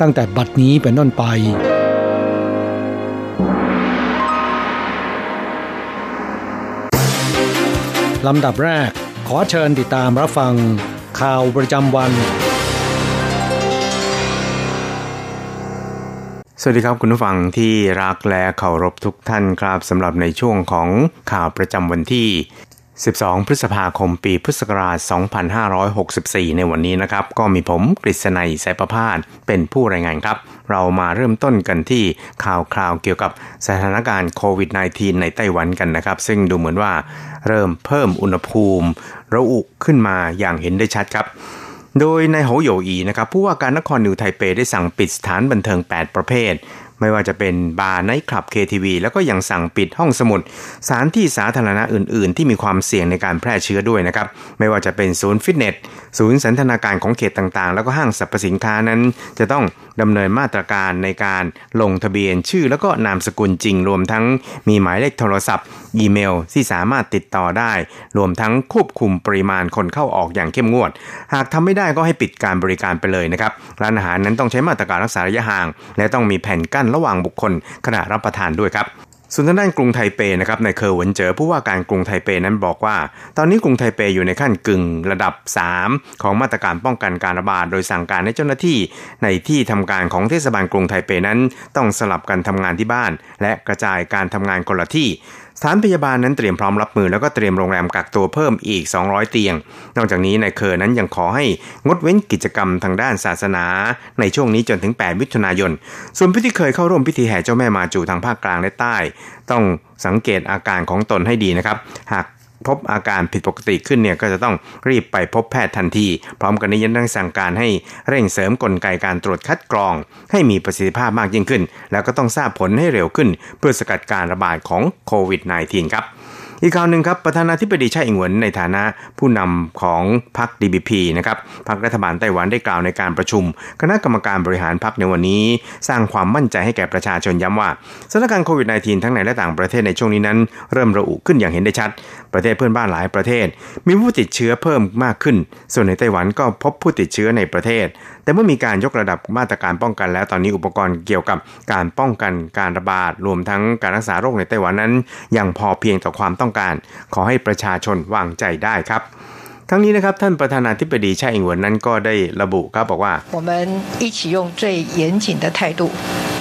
ตั้งแต่บัดนี้เป็นต้นไป ลำดับแรก ขอเชิญติดตามรับฟัง ข่าวประจำวัน สวัสดีครับคุณผู้ฟังที่รักและเคารพทุกท่านครับสำหรับในช่วงของข่าวประจำวันที่ 12 พฤษภาคมปีพุทธศักราช 2564 ในวันนี้นะครับ ก็มีผมกฤษณัยสายประพาสเป็นผู้รายงานครับ เรามาเริ่มต้นกันที่ข่าวคราวเกี่ยวกับสถานการณ์โควิด -19 ในไต้หวันกันนะครับ ซึ่งดูเหมือนว่าเริ่มเพิ่มอุณหภูมิ ระอุขึ้นมาอย่างเห็นได้ชัดครับโดยในโหโยอีนะครับผู้ว่าการนครนิวไทเปได้สั่งปิดสถานบันเทิง 8 ประเภท ไม่ว่าจะเป็นบาร์ไนท์คลับ KTV แล้วก็ยังสั่งปิดห้องสมุด สถานที่สาธารณะอื่น ๆ ที่มีความเสี่ยงในการแพร่เชื้อด้วยนะครับ ไม่ว่าจะเป็นศูนย์ฟิตเนส ศูนย์สันทนาการของเขตต่าง ๆ แล้วก็ห้างสรรพสินค้านั้น จะต้องดำเนินมาตรการในการลงทะเบียนชื่อ แล้วก็นามสกุลจริงรวมทั้งมีหมายเลขโทรศัพท์อีเมลที่สามารถติดต่อได้ รวมทั้งควบคุมปริมาณคนเข้าออกอย่างเข้มงวด หากทำไม่ได้ก็ให้ปิดการบริการไปเลยนะครับ ร้านอาหารนั้นต้องใช้มาตรการรักษาระยะห่าง และต้องมีแผ่นกั้นระหว่างบุคคลขณะรับประทานด้วยครับส่วนทางด้านกรุงไทเปนะครับนายเคอเหวินเจ๋อผู้ว่าการกรุงไทเปนั้นบอกว่า ตอนนี้กรุงไทเปอยู่ในขั้นกึ่งระดับ 3 ของมาตรการป้องกันการระบาด โดยสั่งการให้เจ้าหน้าที่ ในที่ทำการของเทศบาลกรุงไทเปนั้น ต้องสลับกันทำงานที่บ้าน และกระจายการทำงานคนละที่ สถานพยาบาลนั้นเตรียมพร้อมรับมือแล้วก็เตรียมโรงแรมกักตัวเพิ่มอีก 200 เตียง นอกจากนี้นายเคอร์นั้นยังขอให้งดเว้นกิจกรรมทางด้านศาสนา ในช่วงนี้จนถึง 8 มิถุนายน ส่วนผู้ที่เคยเข้าร่วมพิธีแห่เจ้าแม่มาจูทางภาคกลางและใต้ ต้องสังเกตอาการของตนให้ดีนะครับ หาก พบอาการผิดปกติขึ้นเนี่ยก็จะต้องรีบไปพบแพทย์ทันที พร้อมกันนี้ยังต้องสั่งการให้เร่งเสริมกลไกการตรวจคัดกรอง ให้มีประสิทธิภาพมากยิ่งขึ้น แล้วก็ต้องทราบผลให้เร็วขึ้น เพื่อสกัดการระบาดของโควิด -19 ครับ อีกข่าวหนึ่งครับประธานาธิบดีไช่อิงเหวินในฐานะผู้นำของพรรค DBP นะครับพรรครัฐบาลไต้หวันได้กล่าวในการประชุม คณะกรรมการบริหารพรรคในวันนี้ สร้างความมั่นใจให้แก่ประชาชนย้ำว่าสถานการณ์โควิด -19 ทั้งในและต่างประเทศในช่วงนี้นั้น เริ่มระอุขึ้นอย่างเห็นได้ชัด ประเทศเพื่อนบ้านหลายประเทศ มีผู้ติดเชื้อเพิ่มมากขึ้น ส่วนในไต้หวันก็พบผู้ติดเชื้อในประเทศ แต่เมื่อมีการยกระดับมาตรการป้องกันแล้วตอนนี้อุปกรณ์เกี่ยวกับการป้องกันการระบาดรวมทั้งการรักษาโรคในไต้หวันนั้นยังพอเพียงต่อความต้องการ ขอให้ประชาชนวางใจได้ครับ ทั้งนี้นะครับท่านประธานาธิบดีชาอิงเหวินนั้นก็ได้ระบุครับบอกว่า我们一起用最严谨的态度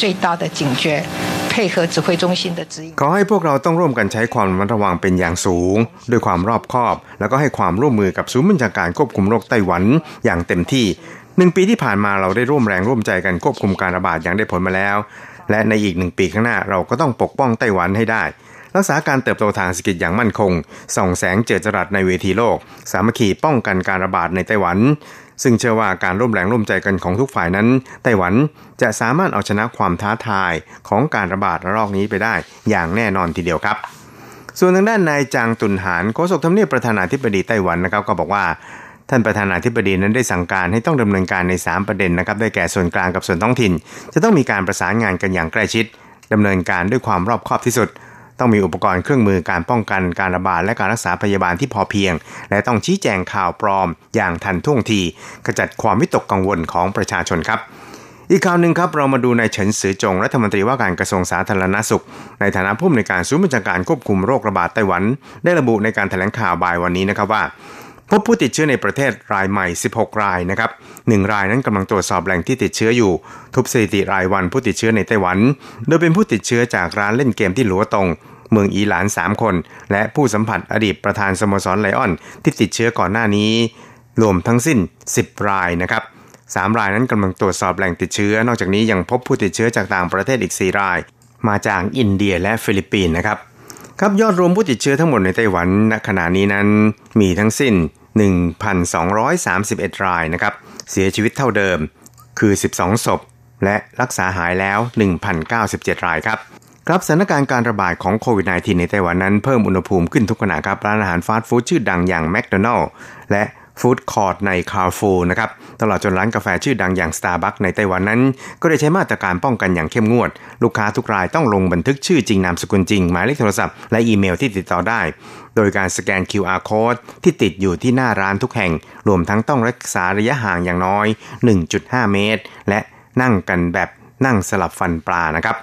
最大的警觉配合指挥中心的指引ขอให้พวกเราต้องร่วมกันใช้ความระมัดระวังเป็นอย่างสูง ด้วยความรอบคอบ แล้วก็ให้ความร่วมมือกับศูนย์บัญชาการควบคุมโรคไต้หวันอย่างเต็มที่หนึ่งปีที่ผ่านมาเราได้ร่วมแรงร่วมใจกันควบคุมการระบาดอย่างได้ผลมาแล้ว และในอีกหนึ่งปีข้างหน้าเราก็ต้องปกป้องไต้หวันให้ได้ รักษาการเติบโตทางเศรษฐกิจอย่างมั่นคง ส่องแสงเจิดจรัสในเวทีโลก สามัคคีป้องกันการระบาดในไต้หวัน ซึ่งเชื่อว่าการร่วมแรงร่วมใจกันของทุกฝ่ายนั้น ไต้หวันจะสามารถเอาชนะความท้าทายของการระบาดระลอกนี้ไปได้อย่างแน่นอนทีเดียวครับ ส่วนทางด้านนายจางตุนหานโฆษกทำเนียบประธานาธิบดีไต้หวันนะครับก็บอกว่าท่านประธานาธิบดีนั้นได้สั่งการให้ต้องดำเนินการใน 3 ประเด็นนะครับ ได้แก่ส่วนกลางกับส่วนท้องถิ่น จะต้องมีการประสานงานกันอย่างใกล้ชิดดำเนินการด้วยความรอบคอบที่สุด ต้องมีอุปกรณ์เครื่องมือการป้องกันการระบาดและการรักษาพยาบาลที่พอเพียง และต้องชี้แจงข่าวปลอม อย่างทันท่วงทีขจัดความวิตกกังวลของประชาชนครับอีกข่าวหนึ่งครับ เรามาดูนายเฉินซือจงรัฐมนตรีว่าการกระทรวงสาธารณสุข ในฐานะผู้อำนวยการศูนย์บัญชาการควบคุมโรคระบาดไต้หวัน ได้ระบุในการแถลงข่าวบ่ายวันนี้นะครับว่า พบผู้ติดเชื้อในประเทศรายใหม่ 16 รายนะครับหนึ่งรายนั้นกำลังตรวจสอบแหล่งที่ติดเชื้ออยู่ ทุบสถิติรายวันผู้ติดเชื้อในไต้หวัน โดยเป็นผู้ติดเชื้อจากร้านเล่นเกมที่หลัวตรง เมืองอีหลาน 3 คน และผู้สัมผัสอดีตประธานสโมสรไลออน ที่ติดเชื้อก่อนหน้านี้ รวมทั้งสิ้น 10 รายนะครับสามรายนั้นกำลังตรวจสอบแหล่งติดเชื้อ นอกจากนี้ยังพบผู้ติดเชื้อจากต่างประเทศอีก 4 ราย มาจากอินเดียและฟิลิปปินส์นะครับครับยอดรวมผู้ติดเชื้อทั้งหมดในไต้หวันณขณะนี้นั้นมีทั้งสิ้น 1,231 รายนะครับเสียชีวิตเท่าเดิมคือ 12 ศพ และรักษาหายแล้ว 1,097 รายครับ ครับสถานการณ์การระบาดของโควิด -19 ในไต้หวันนั้นเพิ่มอุณหภูมิขึ้นทุกขณะครับร้านอาหารฟาสต์ฟู้ดชื่อดังอย่างแมคโดนัลล์และฟู้ดคอร์ทในคาร์ฟูนะครับตลอดจนร้านกาแฟชื่อดังอย่าง Starbucks ในไต้หวันนั้น ก็ได้ใช้มาตรการป้องกันอย่างเข้มงวด ลูกค้าทุกรายต้องลงบันทึกชื่อจริงนามสกุลจริง หมายเลขโทรศัพท์และอีเมลที่ติดต่อได้ โดยการสแกน QR code ที่ติดอยู่ที่หน้าร้านทุกแห่ง รวมทั้งต้องรักษาระยะห่างอย่างน้อย 1.5 เมตร และนั่งกันแบบนั่งสลับฟันปลานะครับ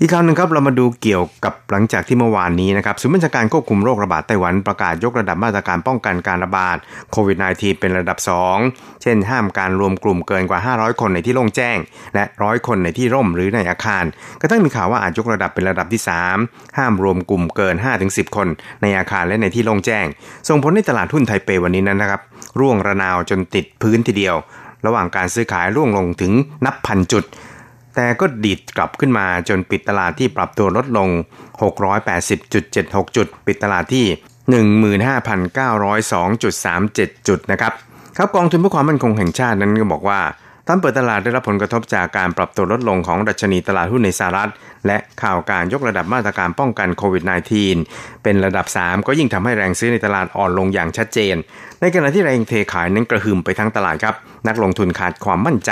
อีกข่าวหนึ่งครับเรามาดูเกี่ยวกับหลังจากที่เมื่อวานนี้นะครับศูนย์บัญชาการควบคุมโรคระบาดไต้หวันประกาศยกระดับมาตรการป้องกันการระบาดโควิด -19 เป็นระดับ 2 เช่น ห้ามการรวมกลุ่มเกินกว่า 500 คนในที่โล่งแจ้ง และร้อยคนในที่ร่มหรือในอาคาร กระทั่งมีข่าวว่าอาจยกระดับเป็นระดับที่ 3 ห้ามรวมกลุ่มเกิน 5-10 คนในอาคารและในที่โล่งแจ้ง ส่งผลให้ตลาดหุ้นไทเปวันนี้นั้นนะครับร่วงระนาวจนติดพื้นทีเดียว ระหว่างการซื้อขายร่วงลงถึงนับพันจุด แต่ก็ดีดกลับขึ้นมาจนปิดตลาดที่ปรับตัวลดลง 680.76 จุด ปิดตลาดที่ 15,902.37 จุดนะครับครับกองทุนเพื่อความมั่นคงแห่งชาตินั้นก็บอกว่าตามเปิดตลาดได้รับผลกระทบจากการปรับตัวลดลงของดัชนีตลาดหุ้นในสหรัฐ และข่าวการยกระดับมาตรการป้องกันโควิด -19 เป็นระดับ 3 ก็ยิ่งทำให้แรงซื้อในตลาดอ่อนลงอย่างชัดเจน ในขณะที่แรงเทขายนั้นกระหึ่มไปทั้งตลาดครับ นักลงทุนขาดความมั่นใจ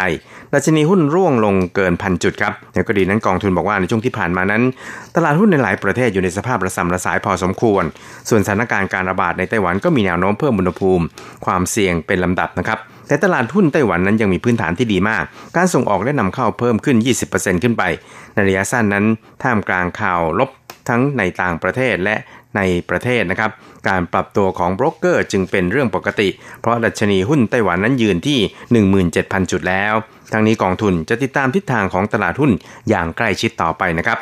ดัชนีหุ้นร่วงลงเกินพันจุดครับในกรณีนั้นกองทุนบอกว่าในช่วงที่ผ่านมานั้น ตลาดหุ้นในหลายประเทศอยู่ในสภาพระสำระสายพอสมควร ส่วนสถานการณ์การระบาดในไต้หวันก็มีแนวโน้มเพิ่มอุณหภูมิ ความเสี่ยงเป็นลำดับนะครับแต่ตลาดหุ้นไต้หวันนั้นยังมีพื้นฐานที่ดีมาก การส่งออกและนำเข้าเพิ่มขึ้น 20%ขึ้นไป ในระยะสั้นนั้น ท่ามกลางข่าวลบทั้งในต่างประเทศและในประเทศนะครับ การปรับตัวของโบรกเกอร์จึงเป็นเรื่องปกติ เพราะดัชนีหุ้นไต้หวันนั้นยืนที่ 17,000 จุดแล้ว ทั้งนี้กองทุนจะติดตามทิศทางของตลาดหุ้นอย่างใกล้ชิดต่อไปนะครับ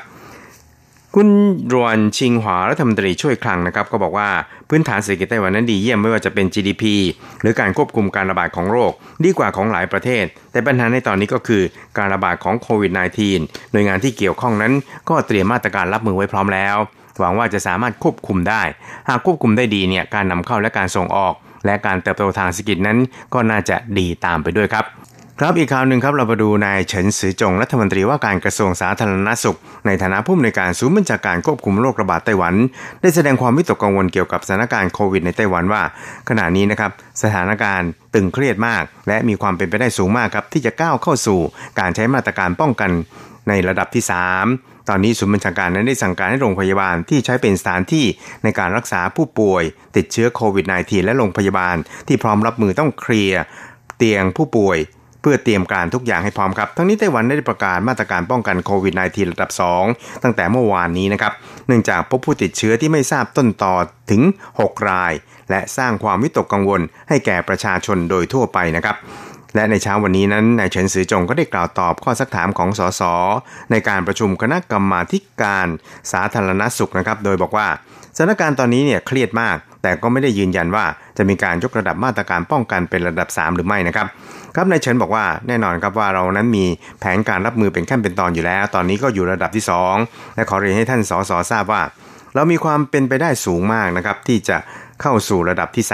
คุณรวนชิงหวารัฐมนตรีช่วยคลังนะครับ ก็บอกว่าพื้นฐานเศรษฐกิจไต้หวันนั้นดีเยี่ยมไม่ว่าจะเป็น GDP หรือการควบคุมการระบาดของโรค ดีกว่าของหลายประเทศ แต่ปัญหาในตอนนี้ก็คือการระบาดของโควิด -19 หน่วยงานที่เกี่ยวข้องนั้นก็เตรียมมาตรการรับมือไว้พร้อมแล้ว หวังว่าจะสามารถควบคุมได้ หากควบคุมได้ดีเนี่ยการนำเข้าและการส่งออก และการเติบโตทางเศรษฐกิจนั้น ก็น่าจะดีตามไปด้วยครับครับอีกข่าวหนึ่งครับเราไปดูนายเฉินซือจงรัฐมนตรีว่าการกระทรวงสาธารณสุข ในฐานะผู้อำนวยการศูนย์บัญชาการควบคุมโรคระบาดไต้หวัน ได้แสดงความวิตกกังวลเกี่ยวกับสถานการณ์โควิดในไต้หวันว่า ขณะนี้นะครับสถานการณ์ตึงเครียดมาก และมีความเป็นไปได้สูงมากครับที่จะก้าวเข้าสู่การใช้มาตรการป้องกันในระดับที่ 3 ตอนนี้ศูนย์บัญชาการนั้นได้สั่งการให้โรงพยาบาลที่ใช้เป็นสถานที่ในการรักษาผู้ป่วย ติดเชื้อโควิด -19 และโรงพยาบาลที่พร้อมรับมือต้องเคลียร์เตียงผู้ป่วยเพื่อเตรียมการทุกอย่างให้พร้อมครับ ทั้งนี้ไต้หวันได้ประกาศมาตรการป้องกันโควิด -19 ระดับ 2 ตั้งแต่เมื่อวานนี้นะครับ เนื่องจากพบผู้ติดเชื้อที่ไม่ทราบต้นตอถึง 6 ราย และสร้างความวิตกกังวลให้แก่ประชาชนโดยทั่วไปนะครับ และในเช้าวันนี้นั้นนายเฉินซือจงก็ได้กล่าวตอบข้อสักถามของสสในการประชุมคณะกรรมาการสาธารณสุขนะครับ โดยบอกว่าสถานการณ์ตอนนี้เนี่ยเครียดมาก แต่ก็ไม่ได้ยืนยันว่าจะมีการยกระดับมาตรการป้องกันเป็นระดับ 3 หรือไม่นะครับครับนายเฉินบอกว่าแน่นอนครับว่าเรานั้นมีแผนการรับมือเป็นขั้นเป็นตอนอยู่แล้ว ตอนนี้ก็อยู่ระดับที่ 2 และขอเรียนให้ท่านสสทราบว่า เรามีความเป็นไปได้สูงมากนะครับที่จะเข้าสู่ระดับที่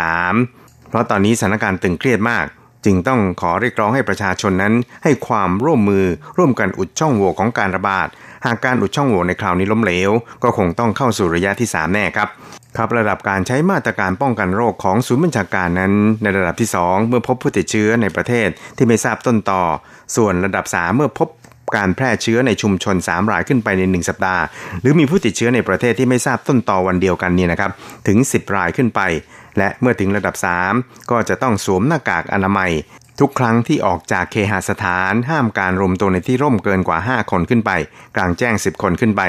3 เพราะตอนนี้สถานการณ์ตึงเครียดมาก จึงต้องขอเรียกร้องให้ประชาชนนั้น ให้ความร่วมมือร่วมกันอุดช่องโหว่ของการระบาด หากการอุดช่องโหว่ในคราวนี้ล้มเหลว ก็คงต้องเข้าสู่ระยะที่ 3 แน่ครับครับระดับการใช้มาตรการป้องกันโรคของศูนย์บัญชาการนั้น ในระดับที่ 2 เมื่อพบผู้ติดเชื้อในประเทศที่ไม่ทราบต้นต่อ ส่วนระดับ 3 เมื่อพบการแพร่เชื้อในชุมชน 3 รายขึ้นไปใน 1 สัปดาห์ หรือมีผู้ติดเชื้อในประเทศที่ไม่ทราบต้นต่อวันเดียวกันนี่นะครับ ถึง 10 รายขึ้นไป และเมื่อถึงระดับ 3 ก็จะต้องสวมหน้ากากอนามัย ทุกครั้งที่ออกจากเคหสถานห้ามการรวมตัวในที่ร่มเกินกว่า 5 คนขึ้นไป กลางแจ้ง 10 คนขึ้นไป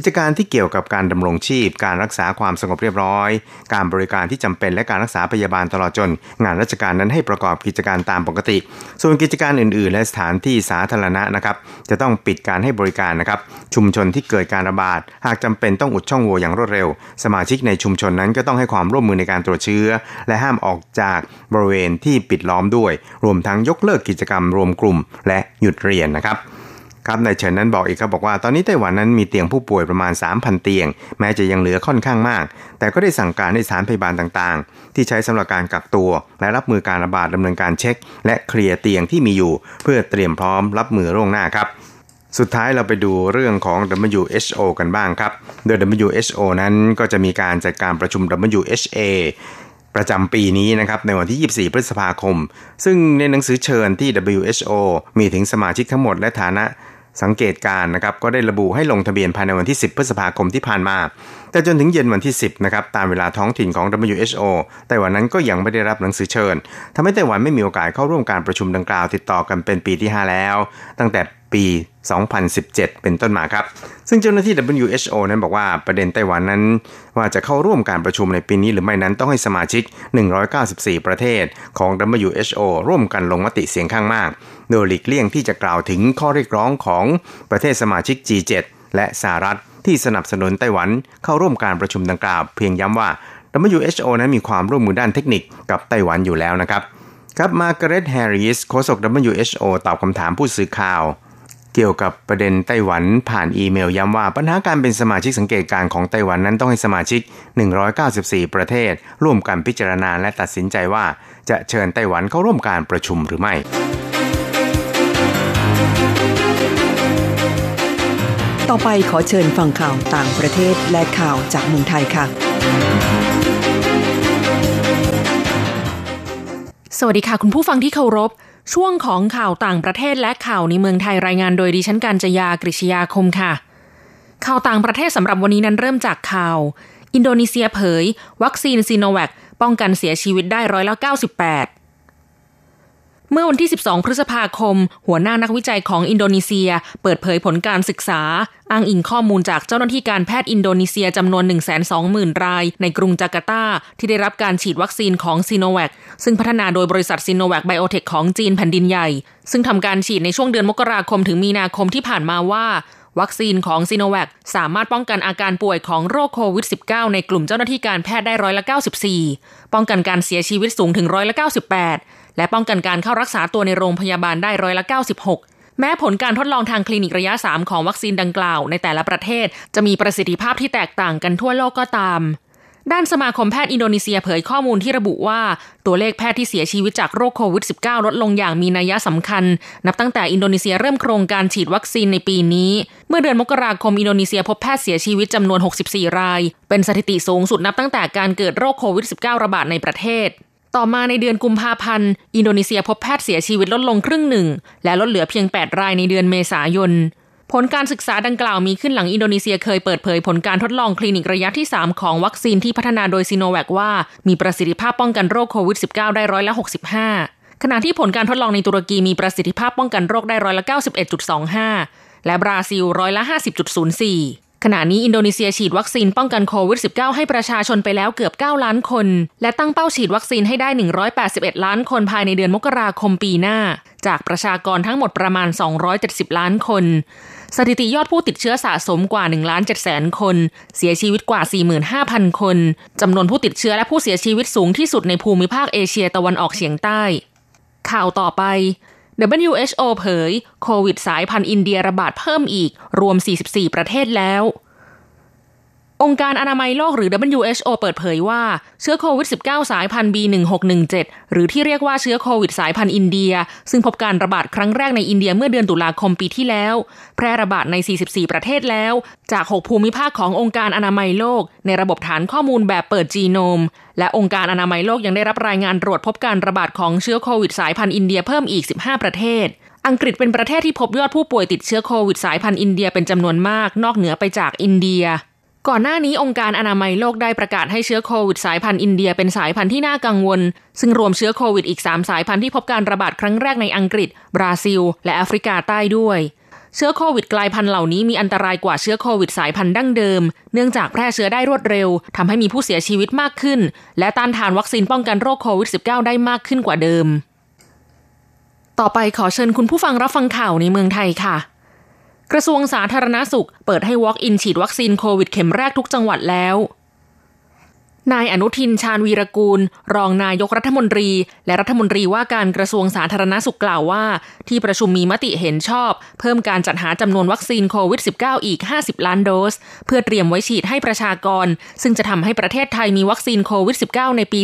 กิจการที่เกี่ยวกับการดำรงชีพ การรักษาความสงบเรียบร้อย การบริการที่จำเป็นและการรักษาพยาบาลตลอดจน งานราชการนั้นให้ประกอบกิจการตามปกติ ส่วนกิจการอื่น ๆ และสถานที่สาธารณะนะครับ จะต้องปิดการให้บริการนะครับ ชุมชนที่เกิดการระบาด หากจำเป็นต้องอุดช่องโหว่อย่างรวดเร็ว สมาชิกในชุมชนนั้นก็ต้องให้ความร่วมมือในการตรวจเชื้อ และห้ามออกจากบริเวณที่ปิดล้อมด้วย รวมทั้งยกเลิกกิจกรรมรวมกลุ่ม และหยุดเรียนนะครับ ครับนายเฉินนั้นบอกอีกครับบอกว่าตอนนี้ไต้หวันนั้นมีเตียงผู้ป่วยประมาณ 3,000 เตียง แม้จะยังเหลือค่อนข้างมาก แต่ก็ได้สั่งการให้สถานพยาบาลต่างๆ ที่ใช้สำหรับการกักตัว และรับมือการระบาดดำเนินการเช็ค และเคลียร์เตียงที่มีอยู่ เพื่อเตรียมพร้อมรับมือร่วงหน้าครับสุดท้ายเราไปดูเรื่องของ WHO กันบ้างครับ โดย WHO นั้นก็จะมีการจัดการประชุม WHA ประจำปีนี้นะครับในวันที่ 24 พฤษภาคม ซึ่งในหนังสือเชิญที่ WHO มีถึงสมาชิกทั้งหมดและฐานะ สังเกตการนะครับก็ได้ระบุให้ลงทะเบียนภายในวันที่ 10 พฤษภาคมที่ผ่านมา แต่จนถึงเย็นวันที่ 10นะครับตามเวลาท้องถิ่นของ WHO ไต้หวันนั้นก็ยังไม่ได้รับหนังสือเชิญทำให้ไต้หวันไม่มีโอกาสเข้าร่วมการประชุมดังกล่าวติดต่อกันเป็นปีที่ 5 แล้ว ตั้งแต่ปี 2017 เป็นต้นมาครับ ซึ่งเจ้าหน้าที่ WHO นั้นบอกว่าประเด็นไต้หวันนั้น ว่าจะเข้าร่วมการประชุมในปีนี้หรือไม่นั้นต้องให้สมาชิก 194 ประเทศของ WHO ร่วมกันลงมติเสียงข้างมาก โดยหลีกเลี่ยงที่จะกล่าวถึงข้อเรียกร้องของประเทศสมาชิก G7 และสหรัฐที่สนับสนุนไต้หวันเข้าร่วมการประชุมดังกล่าวเพียงย้ำว่า WHO นั้นมีความร่วมมือด้านเทคนิคกับไต้หวันอยู่แล้วนะครับ ครับมาร์กเรตแฮร์ริสโฆษก WHO ตอบคำถามผู้สื่อข่าว เกี่ยวกับประเด็นไต้หวันผ่านอีเมลย้ำว่าปัญหาการเป็นสมาชิกสังเกตการณ์ของไต้หวันนั้นต้องให้สมาชิก 194 ประเทศ ร่วมกันพิจารณาและตัดสินใจว่า จะเชิญไต้หวันเข้าร่วมการประชุมหรือไม่ ต่อไปขอเชิญฟังข่าวต่างประเทศและข่าวจากเมืองไทยค่ะ สวัสดีค่ะคุณผู้ฟังที่เคารพ ช่วงของข่าวต่างประเทศและข่าวในเมืองไทยรายงานโดยดิฉันการจยากริชยาคมค่ะ ข่าวต่างประเทศสำหรับวันนี้นั้นเริ่มจากข่าว อินโดนีเซียเผย วัคซีนซีโนแวคป้องกันเสียชีวิตได้ร้อยละ98 เมื่อวันที่ 12 พฤษภาคม หัวหน้านักวิจัยของอินโดนีเซีย เปิดเผยผลการศึกษา อ้างอิงข้อมูลจากเจ้าหน้าที่การแพทย์อินโดนีเซียจำนวน 120,000 ราย ในกรุงจาการ์ตา ที่ได้รับการฉีดวัคซีนของซีโนแวคซึ่งพัฒนาโดยบริษัทซีโนแวคไบโอเทคของจีนแผ่นดินใหญ่ ซึ่งทำการฉีดในช่วงเดือนมกราคมถึงมีนาคมที่ผ่านมาว่าวัคซีนของซีโนแวคสามารถป้องกันอาการป่วยของโรคโควิด -19 ในกลุ่มเจ้าหน้าที่การแพทย์ได้ร้อยละ 94 ป้องกันการเสียชีวิตสูงถึงร้อยละ 98 และป้องกันการเข้ารักษาตัวในโรงพยาบาลได้ร้อยละ 96 แม้ผลการทดลองทางคลินิกระยะ 3 ของวัคซีนดังกล่าวในแต่ละประเทศ จะมีประสิทธิภาพที่แตกต่างกันทั่วโลกก็ตาม ด้านสมาคมแพทย์อินโดนีเซียเผยข้อมูลที่ระบุว่า ตัวเลขแพทย์ที่เสียชีวิตจากโรคโควิด -19 ลดลงอย่างมีนัยสำคัญ นับตั้งแต่อินโดนีเซียเริ่มโครงการฉีดวัคซีนในปีนี้ เมื่อเดือนมกราคมอินโดนีเซียพบแพทย์เสียชีวิตจำนวน 64 ราย เป็นสถิติสูงสุดนับตั้งแต่การเกิดโรคโควิด -19 ระบาดในประเทศ ต่อมาในเดือนกุมภาพันธ์ อินโดนีเซียพบแพทย์เสียชีวิตลดลงครึ่งหนึ่ง และลดเหลือเพียง 8 รายในเดือนเมษายน ผลการศึกษาดังกล่าวมีขึ้นหลังอินโดนีเซียเคยเปิดเผยผลการทดลองคลินิกระยะที่ 3 ของวัคซีนที่พัฒนาโดยซีโนแวคว่า มีประสิทธิภาพป้องกันโรคโควิด -19 ได้ร้อยละ 65 ขณะที่ผลการทดลองในตุรกีมีประสิทธิภาพป้องกันโรคได้ร้อยละ 91.25 และบราซิลร้อยละ 50.04 ขณะนี้อินโดนีเซียฉีดวัคซีนป้องกันโควิด -19 ให้ประชาชนไปแล้วเกือบ 9 ล้านคน และตั้งเป้าฉีดวัคซีนให้ได้ 181 ล้านคนภายในเดือนมกราคมปีหน้า จากประชากรทั้งหมดประมาณ 270 ล้านคน สถิติยอดผู้ติดเชื้อสะสมกว่า1ล้าน7แสนคน เสียชีวิตกว่า 45,000 คนจำนวนผู้ติดเชื้อและผู้เสียชีวิตสูงที่สุดในภูมิภาคเอเชียตะวันออกเฉียงใต้ ข่าวต่อไป WHO เผย โควิดสายพันธุ์อินเดียระบาดเพิ่มอีกรวม 44 ประเทศแล้ว องค์การอนามัยโลกหรือ WHO เปิดเผยว่าเชื้อโควิด -19 สายพันธุ์ B1617 หรือที่เรียกว่าเชื้อโควิดสายพันธุ์อินเดีย ซึ่งพบการระบาดครั้งแรกในอินเดียเมื่อเดือนตุลาคมปีที่แล้ว แพร่ระบาดใน 44 ประเทศแล้ว จาก 6 ภูมิภาคขององค์การอนามัยโลก ในระบบฐานข้อมูลแบบเปิดจีโนม และองค์การอนามัยโลกยังได้รับรายงานตรวจพบการระบาดของเชื้อโควิดสายพันธุ์อินเดียเพิ่มอีก 15 ประเทศอังกฤษเป็นประเทศที่พบยอดผู้ป่วยติดเชื้อโควิดสายพันธุ์อินเดียเป็นจำนวนมาก นอกเหนือไปจากอินเดีย ก่อนหน้านี้องค์การอนามัยโลกได้ประกาศให้เชื้อโควิดสายพันธุ์อินเดียเป็นสายพันธุ์ที่น่ากังวล ซึ่งรวมเชื้อโควิดอีก 3 สายพันธุ์ที่พบการระบาดครั้งแรกในอังกฤษ บราซิล และแอฟริกาใต้ด้วย เชื้อโควิดกลายพันธุ์เหล่านี้มีอันตรายกว่าเชื้อโควิดสายพันธุ์ดั้งเดิม เนื่องจากแพร่เชื้อได้รวดเร็วทำให้มีผู้เสียชีวิตมากขึ้น และต้านทานวัคซีนป้องกันโรคโควิด -19 ได้มากขึ้นกว่าเดิม ต่อไปขอเชิญคุณผู้ฟังรับฟังข่าวในเมืองไทยค่ะ กระทรวงสาธารณาสุขเปิดให้ Walk-in ฉีดวัคซีนโควิดเข็มแรกทุกจังหวัดแล้ว นายอนุทินชาญวีรกูล รองนายกรัฐมนตรี และรัฐมนตรีว่าการกระทรวงสาธารณสุขกล่าวว่า ที่ประชุมมีมติเห็นชอบ เพิ่มการจัดหาจำนวนวัคซีนโควิด -19 อีก 50 ล้านโดส เพื่อเตรียมไว้ฉีดให้ประชากร ซึ่งจะทำให้ประเทศไทยมีวัคซีนโควิด -19 ในปี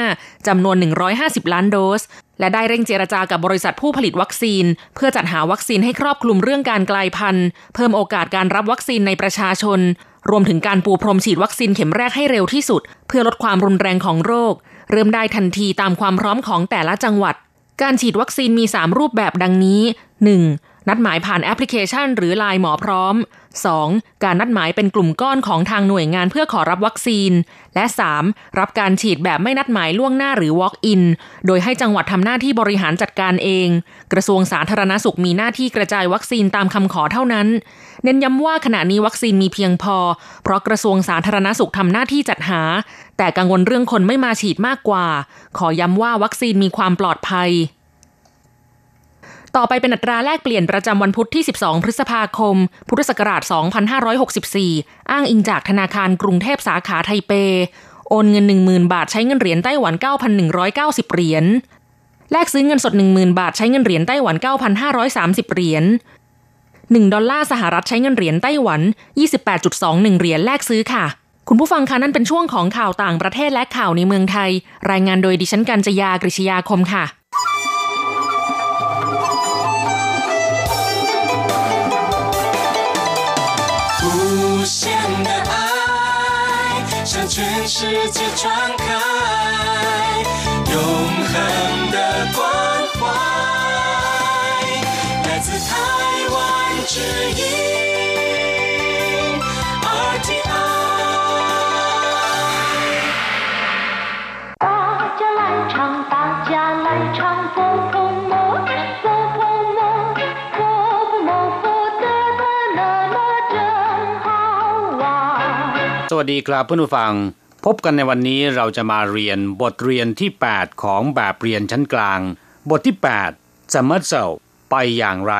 2565 จำนวน 150 ล้านโดสและได้เร่งเจรจากับบริษัทผู้ผลิตวัคซีน เพื่อจัดหาวัคซีนให้ครอบคลุมเรื่องการกลายพันธุ์ เพิ่มโอกาสการรับวัคซีนในประชาชน รวมถึงการปูพรมฉีดวัคซีนเข็มแรกให้เร็วที่สุด เพื่อลดความรุนแรงของโรค เริ่มได้ทันทีตามความพร้อมของแต่ละจังหวัด การฉีดวัคซีนมี 3 รูปแบบดังนี้ 1. นัดหมายผ่านแอปพลิเคชัน หรือไลน์หมอพร้อม 2. การนัดหมายเป็นกลุ่มก้อนของทางหน่วยงานเพื่อขอรับวัคซีน และ 3. รับการฉีดแบบไม่นัดหมายล่วงหน้าหรือ Walk-in โดยให้จังหวัดทำหน้าที่บริหารจัดการเอง กระทรวงสาธารณสุขมีหน้าที่กระจายวัคซีนตามคำขอเท่านั้น เน้นย้ำว่าขณะนี้วัคซีนมีเพียงพอ เพราะกระทรวงสาธารณสุขทำหน้าที่จัดหา แต่กังวลเรื่องคนไม่มาฉีดมากกว่า ขอย้ำว่าวัคซีนมีความปลอดภัย ต่อไปเป็นอัตราแลกเปลี่ยนประจำวันพุธที่ 12 พฤษภาคม พุทธศักราช 2564 อ้างอิงจากธนาคารกรุงเทพสาขาไทเป โอนเงิน 10,000 บาทใช้เงินเหรียญไต้หวัน 9,190 เหรียญ แลกซื้อเงินสด 10,000 บาทใช้เงินเหรียญไต้หวัน 9,530 เหรียญ 1 ดอลลาร์สหรัฐใช้เงินเหรียญไต้หวัน 28.21 เหรียญแลกซื้อค่ะ คุณผู้ฟังคะนั่นเป็นช่วงของข่าวต่างประเทศและข่าวในเมืองไทย รายงานโดยดิฉันกัญจยากริชยาคมค่ะ 限的爱向全世界传开，永恒的关怀，来自台湾之音。大家来唱，大家来唱，佛佛摩，佛 สวัสดีครับเพื่อนผู้ฟัง พบกันในวันนี้เราจะมาเรียนบทเรียนที่ 8 ของแบบเรียนชั้นกลาง บทที่ 8จะมัดเซาไปอย่างไร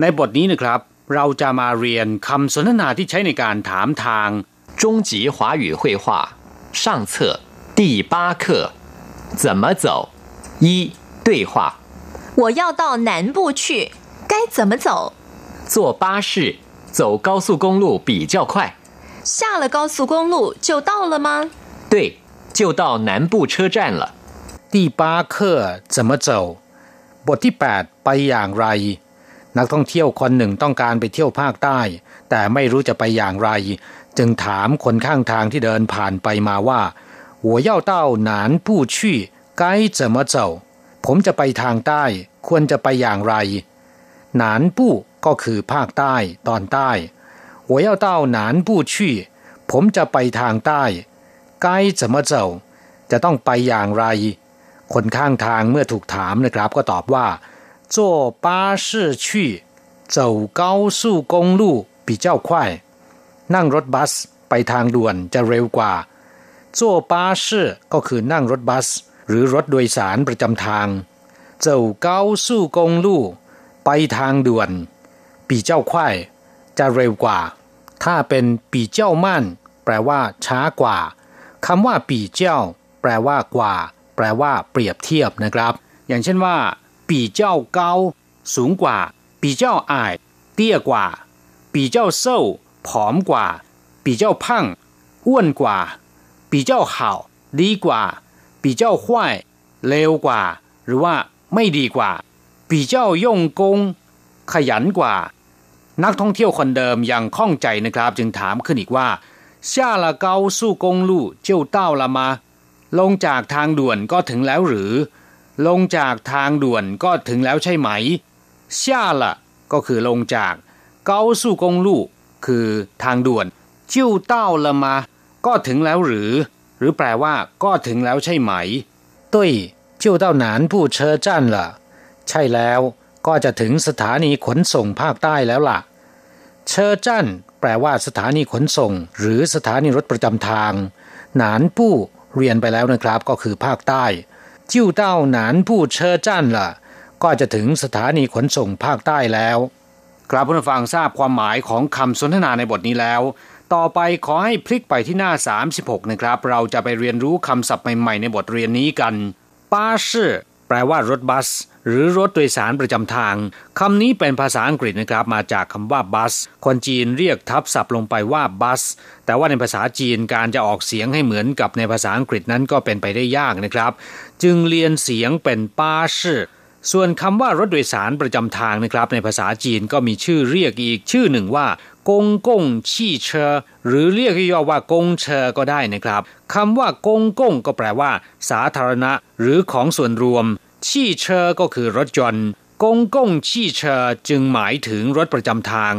ในบทนี้นะครับ เราจะมาเรียนคำสนทนาที่ใช้ในการถามทาง 终极华语绘画上册第八课怎么走？一对话。我要到南部去，该怎么走？坐巴士走高速公路比较快。 下了高速公路就到了吗？对，就到南部车站了。ที่ป้าเคอจะมาเจ้าบทที่ 8 ไปอย่างไร นักท่องเที่ยวคนหนึ่งต้องการไปเที่ยวภาคใต้ แต่ไม่รู้จะไปอย่างไร จึงถามคนข้างทางที่เดินผ่านไปมาว่า我要到南部去该怎么走ผมจะไปทางใต้ ควรจะไปอย่างไรหนานปู้ก็คือภาคใต้ตอนใต้ 我要到南部去ผมจะไปทางใต้该怎么走จะต้องไปอย่างไร คนข้างทางเมื่อถูกถามนะครับ ก็ตอบว่า坐巴士去走高速公路比较快นั่งรถบัสไปทางด่วนจะเร็วกว่า坐巴士ก็คือนั่งรถบัส หรือรถโดยสารประจำทาง走高速公路ไปทางด่วนปีเจ้าควาย จะเร็วกว่า ถ้าเป็นปีเจ้ามั่น แปลว่า ช้ากว่าคำว่าปีเจ้า แปลว่ากว่า แปลว่า เปรียบเทียบนะครับ อย่างเช่นว่า ปีเจ้าเกาสูงกว่า ปีเจ้าอาย เตี้ยกว่า ปีเจ้าเศร้าผอมกว่า ปีเจ้าพังอ้วนกว่า ปีเจ้าเห่าดีกว่า ปีเจ้าห้วยเลวกว่า หรือว่า ไม่ดีกว่า ปีเจ้าย่งกง ขยันกว่า นักท่องเที่ยวคนเดิมยังข้องใจนะครับ จึงถามขึ้นอีกว่า下了高速公路就到了吗ลงจากทางด่วนก็ถึงแล้วหรือ ลงจากทางด่วนก็ถึงแล้วใช่ไหม下了ก็คือลงจาก高速公路คือทางด่วน就到了吗ก็ถึงแล้วหรือ หรือแปลว่า ก็ถึงแล้วใช่ไหม对就到南部车站了ใช่แล้ว ก็จะถึงสถานีขนส่งภาคใต้แล้วล่ะ เชอร์จันแปลว่าสถานีขนส่ง หรือสถานีรถประจำทาง หนานปู้เรียนไปแล้วนะครับ ก็คือภาคใต้ จิ้วเต้าหนานปู้เชอร์จันล่ะ ก็จะถึงสถานีขนส่งภาคใต้แล้วครับผู้ฟังทราบความหมายของคำสนทนาในบทนี้แล้ว ต่อไปขอให้พลิกไปที่หน้า 36 นะครับ เราจะไปเรียนรู้คำศัพท์ใหม่ๆ ในบทเรียนนี้กันป้าชื่อ แปลว่ารถบัส หรือรถโดยสารประจำทางคำนี้เป็นภาษาอังกฤษนะครับ มาจากคำว่าบัส คนจีนเรียกทับศัพท์ลงไปว่าบัส แต่ว่าในภาษาจีนการจะออกเสียงให้เหมือนกับในภาษาอังกฤษนั้นก็เป็นไปได้ยากนะครับ จึงเรียนเสียงเป็นป้าชื่อส่วนคำว่ารถโดยสารประจำทางนะครับ ในภาษาจีนก็มีชื่อเรียกอีกชื่อหนึ่งว่า กงกงชี่เชอหรือเรียกย่อว่ากงเชอก็ได้นะครับคำว่ากงกงก็แปลว่า สาธารณะ หรือของส่วนรวม ชี่เชอก็คือรถยนต์กงกงชี่เชอจึงหมายถึงรถประจำทาง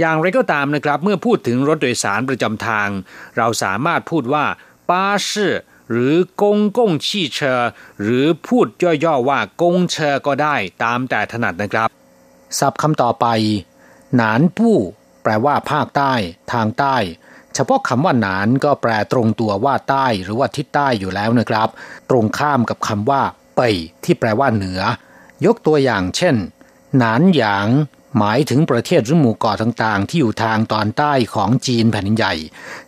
อย่างไรก็ตามนะครับ เมื่อพูดถึงรถโดยสารประจำทาง เราสามารถพูดว่าป้าชื่อหรือกงกงชี่เชอหรือพูดย่อๆว่ากงเชอก็ได้ตามแต่ถนัดนะครับ ศัพท์คำต่อไป หนานผู้ แปลว่าภาคใต้ ทางใต้ เฉพาะคำว่าหนานก็แปลตรงตัวว่าใต้หรือว่าทิศใต้อยู่แล้วนะครับ ตรงข้ามกับคำว่าเป่ยที่แปลว่าเหนือ ยกตัวอย่างเช่น หนานหยาง หมายถึงประเทศหรือหมู่เกาะต่างๆ ที่อยู่ทางตอนใต้ของจีนแผ่นใหญ่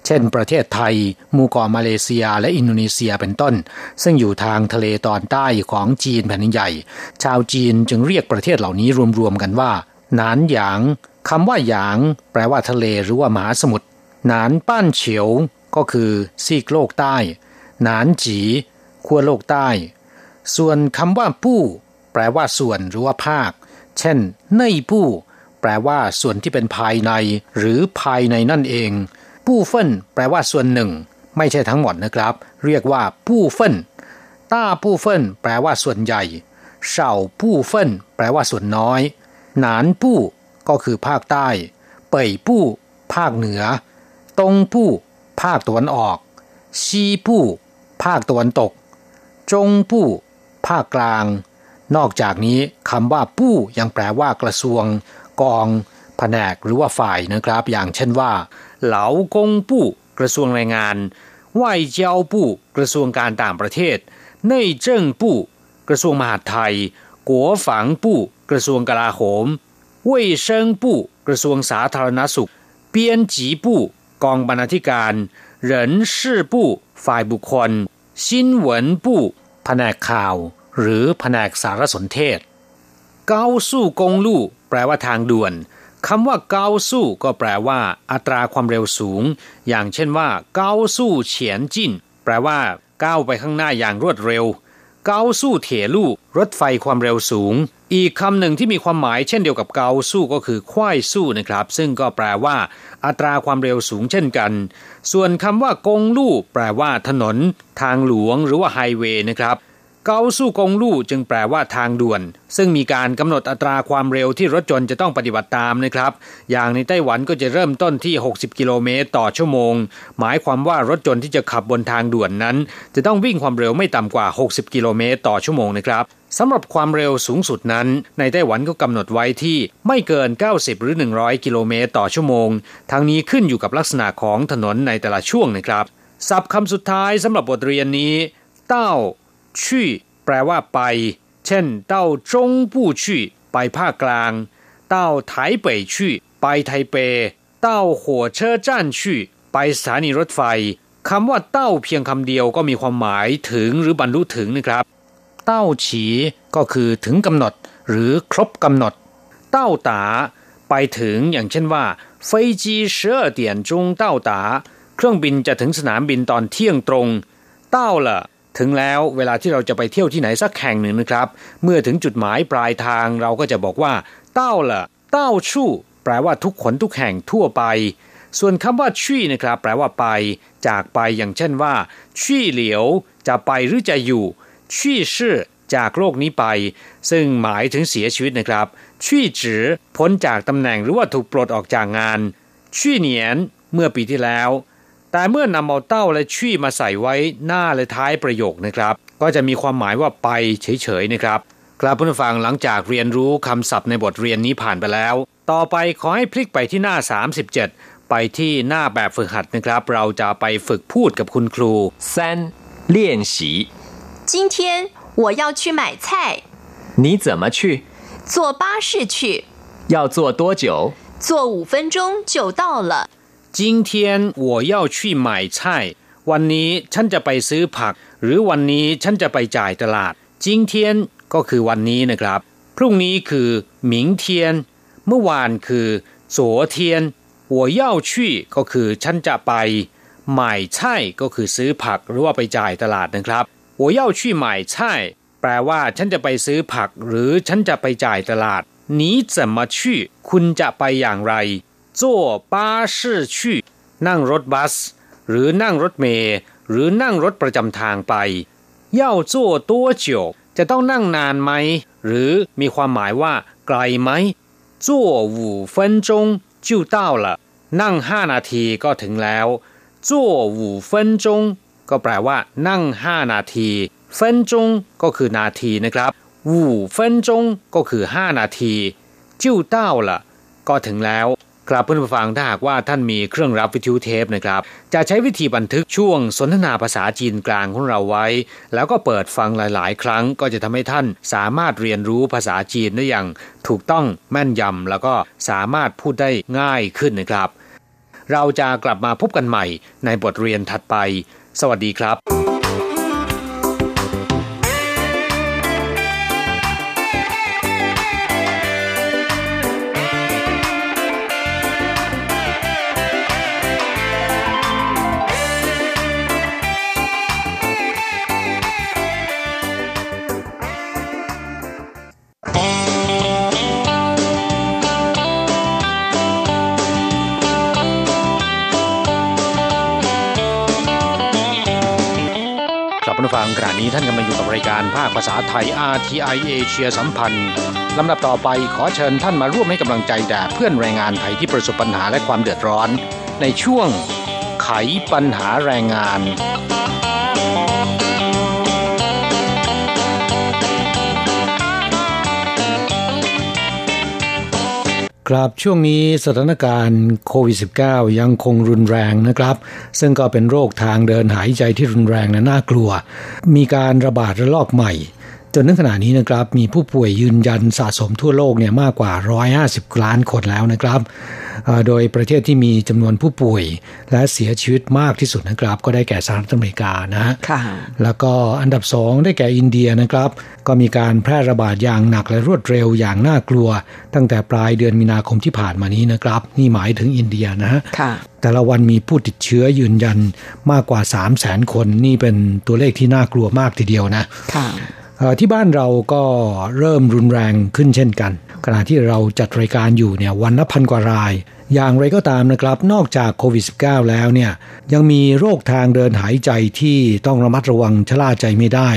เช่น ประเทศไทย หมู่เกาะมาเลเซีย และอินโดนีเซียเป็นต้น ซึ่งอยู่ทางทะเลตอนใต้ของจีนแผ่นใหญ่ ชาวจีนจึงเรียกประเทศเหล่านี้รวมๆกันว่า หนานหยาง คำว่าหยาง แปลว่าทะเลหรือว่ามหาสมุทรหนานป้านเฉียว ก็คือซีกโลกใต้ หนานจีขั้วโลกใต้ ส่วนคำว่าปู้ แปลว่าส่วนหรือว่าภาค เช่นเน่ยปู้ แปลว่าส่วนที่เป็นภายใน หรือภายในนั่นเองปู้เฟินแปลว่าส่วนหนึ่ง ไม่ใช่ทั้งหมดนะครับ เรียกว่าปู้เฟินต้าปู้เฟินแปลว่าส่วนใหญ่เฉาปู้เฟินแปลว่าส่วนน้อย หนานปู้ ก็คือภาคใต้ เป่ยปู้ ภาคเหนือ ตงปู้ ภาคตะวันออก ซีปู้ ภาคตะวันตก จงปู้ ภาคกลาง นอกจากนี้คำว่าปู้ยังแปลว่ากระทรวง กอง แผนกหรือว่าฝ่ายนะครับ อย่างเช่นว่า เหลากงปู้ กระทรวงแรงงานว่ายเจ้าปู้กระทรวงการต่างประเทศเน่ยเจิ้งปู้กระทรวงมหาดไทยกัวฝังปู้กระทรวงกลาโหม เว่ยเซิงปู้กระทรวงสาธารณสุขเปียนจีบูกองบรรณาธิการเหรินชื่อปู้ฝ่ายบุคคลซินวินบูแผนกข่าว หรือแผนกสารสนเทศ เกาสู้กงลู่แปลว่าทางด่วนคำว่าเกาสู้ก็แปลว่า อัตราความเร็วสูง อย่างเช่นว่าเกาสู้เฉียนจินแปลว่าก้าวไปข้างหน้าอย่างรวดเร็ว เกาสู้เถลู่รถไฟความเร็วสูง อีกคำหนึ่งที่มีความหมายเช่นเดียวกับเกาสู้ก็คือควายสู้นะครับ ซึ่งก็แปลว่า อัตราความเร็วสูงเช่นกัน ส่วนคำว่ากงลู่แปลว่าถนน ทางหลวงหรือว่าไฮเวย์นะครับ เกาสู้กงลู่จึงแปลว่าทางด่วน ซึ่งมีการกำหนดอัตราความเร็วที่รถยนต์จะต้องปฏิบัติตามนะครับ อย่างในไต้หวันก็จะเริ่มต้นที่ 60 กิโลเมตรต่อชั่วโมง หมายความว่ารถยนต์ที่จะขับบนทางด่วนนั้น จะต้องวิ่งความเร็วไม่ต่ำกว่า 60 กิโลเมตรต่อชั่วโมงนะครับสำหรับความเร็วสูงสุดนั้น ในไต้หวันก็กำหนดไว้ที่ไม่เกิน 90 หรือ 100 กิโลเมตรต่อชั่วโมง ทั้งนี้ขึ้นอยู่กับลักษณะของถนนในแต่ละช่วงนะครับศัพท์คำสุดท้ายสำหรับบทเรียนนี้ เต้า ชี่แปลว่าไป เช่นเต้าจงปู่ชี่ไปภาคกลาง เต้าไถเป่ยชี่ไปไทเป เต้าหัวเชอจ้านชี่ไปสถานีรถไฟคำว่าเต้าเพียงคำเดียวก็มีความหมายถึงหรือบรรลุถึงนะครับ เต้าฉีก็คือถึงกำหนด หรือครบกำหนด เต้าตาไปถึงอย่างเช่นว่าเฟจีเชื่อเตียนจงเต้าตา เครื่องบินจะถึงสนามบินตอนเที่ยงตรง เต้าละ ถึงแล้วเวลาที่เราจะไปเที่ยวที่ไหนสักแห่งหนึ่งนะครับ เมื่อถึงจุดหมายปลายทางเราก็จะบอกว่า เต้าละเต้าชู่ แปลว่าทุกขนทุกแห่งทั่วไป ส่วนคำว่าชี่นะครับ แปลว่าไป จากไปอย่างเช่นว่าชี่เหลียว จะไปหรือจะอยู่ชี่ชื่อจากโลกนี้ไป ซึ่งหมายถึงเสียชีวิตนะครับชี่จือพ้นจากตำแหน่งหรือว่าถูกปลดออกจากงานชี่เหนียน เมื่อปีที่แล้ว แต่เมื่อนำเอาเต้าและชี่มาใส่ไว้หน้าและท้ายประโยคนะครับ ก็จะมีความหมายว่าไปเฉยๆนะครับกลับผู้ฟังหลังจากเรียนรู้คำศัพท์ในบทเรียนนี้ผ่านไปแล้ว ต่อไปขอให้พลิกไปที่หน้า 37 ไปที่หน้าแบบฝึกหัดนะครับ เราจะไปฝึกพูดกับคุณครู 三练习，今天我要去买菜，你怎么去？坐巴士去，要坐多久？坐五分钟就到了。 今天我要去买菜วันนี้ฉันจะไปซื้อผัก หรือวันนี้ฉันจะไปจ่ายตลาด今天ก็คือวันนี้นะครับ พรุ่งนี้คือ明天เมื่อวานคือ昨天我要去ก็คือฉันจะไป买菜ก็คือซื้อผักหรือว่าไปจ่ายตลาดนะครับ我要去买菜แปลว่าฉันจะไปซื้อผัก หรือฉันจะไปจ่ายตลาด你怎么去คุณจะไปอย่างไร จั่วนั่งรถบัส หรือนั่งรถเมย์หรือนั่งรถประจำทางไปเย่าจั่วตัจะต้องนั่งนานไหม หรือมีความหมายว่า ไกลไหมจั่วหูเฟินจงจิ้วเต้าละนั่งห้านาทีก็ถึงแล้วจั่วก็แปลว่า นั่งห้านาทีเฟินก็คือนาทีนะครับหูเฟินจก็คือห้านาทีจิ้วเต้าก็ถึงแล้ว ครับเพื่อนผู้ฟังถ้าหากว่าท่านมีเครื่องรับวิทยุเทปนะครับ จะใช้วิธีบันทึกช่วงสนทนาภาษาจีนกลางของเราไว้ แล้วก็เปิดฟังหลาย ๆ ครั้งก็จะทำให้ท่านสามารถเรียนรู้ภาษาจีนได้อย่างถูกต้องแม่นยำแล้วก็สามารถพูดได้ง่ายขึ้นนะครับ เราจะกลับมาพบกันใหม่ในบทเรียนถัดไป สวัสดีครับ「 ลับผู้ฟังขณะนี้ท่านกำลังอยู่กับรายการภาคภาษาไทย RTI เอเชียสัมพันธ์ลำดับต่อไปขอเชิญท่านมาร่วมให้กำลังใจแด่เพื่อนแรงงานไทยที่ประสบปัญหาและความเดือดร้อน ในช่วงไขปัญหาแรงงาน ครับช่วงนี้สถานการณ์โควิด -19 ยังคงรุนแรงนะครับ ซึ่งก็เป็นโรคทางเดินหายใจที่รุนแรงและน่ากลัว มีการระบาดระลอกใหม่ จนถึงขณะนี้นะครับมีผู้ป่วยยืนยันสะสมทั่วโลกเนี่ยมากกว่า 150 ล้านคนแล้วนะครับเอ่อโดยประเทศที่มีจำนวนผู้ป่วย และเสียชีวิตมากที่สุดนะครับ ก็ได้แก่สหรัฐอเมริกานะฮะค่ะแล้วก็อันดับสองได้แก่อินเดียนะครับ ก็มีการแพร่ระบาดอย่างหนักและรวดเร็วอย่างน่ากลัว ตั้งแต่ปลายเดือนมีนาคมที่ผ่านมานี้นะครับ นี่หมายถึงอินเดียนะฮะค่ะแต่ละวันมีผู้ติดเชื้อยืนยันมากกว่า 3 0 0แสนคนนี่เป็นตัวเลขที่น่ากลัวมากทีเดียวนะค่ะเอ่อ ที่บ้านเราก็เริ่มรุนแรงขึ้นเช่นกัน ขณะที่เราจัดรายการอยู่เนี่ยวันละพันกว่าราย อย่างไรก็ตามนะครับ นอกจากโควิด -19 แล้วเนี่ยยังมีโรคทางเดินหายใจที่ต้องระมัดระวังชะล่าใจไม่ได้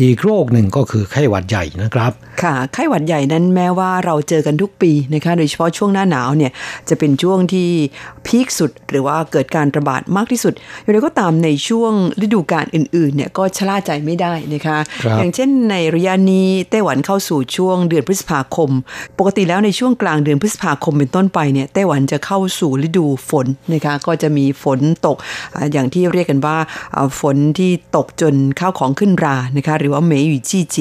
อีกโรคหนึ่งก็คือไข้หวัดใหญ่นะครับ ค่ะ ไข้หวัดใหญ่นั้นแม้ว่าเราเจอกันทุกปีนะคะ โดยเฉพาะช่วงหน้าหนาวเนี่ยจะเป็นช่วงที่ พีคสุด หรือว่าเกิดการระบาดมากที่สุดอย่างไรก็ตามในช่วงฤดูกาลอื่นๆเนี่ยก็ชะล่าใจไม่ได้นะคะครับอย่างเช่นในระยะนี้ไต้หวันเข้าสู่ช่วงเดือนพฤษภาคม ปกติแล้วในช่วงกลางเดือนพฤษภาคมเป็นต้นไปเนี่ยไต้หวันจะเข้าสู่ฤดูฝนนะคะก็จะมีฝนตกอ่าอย่างที่เรียกกันว่าอ่าฝนที่ตกจนข้าวของขึ้นรานะคะหรือว่าเมยหยู่จี้เจ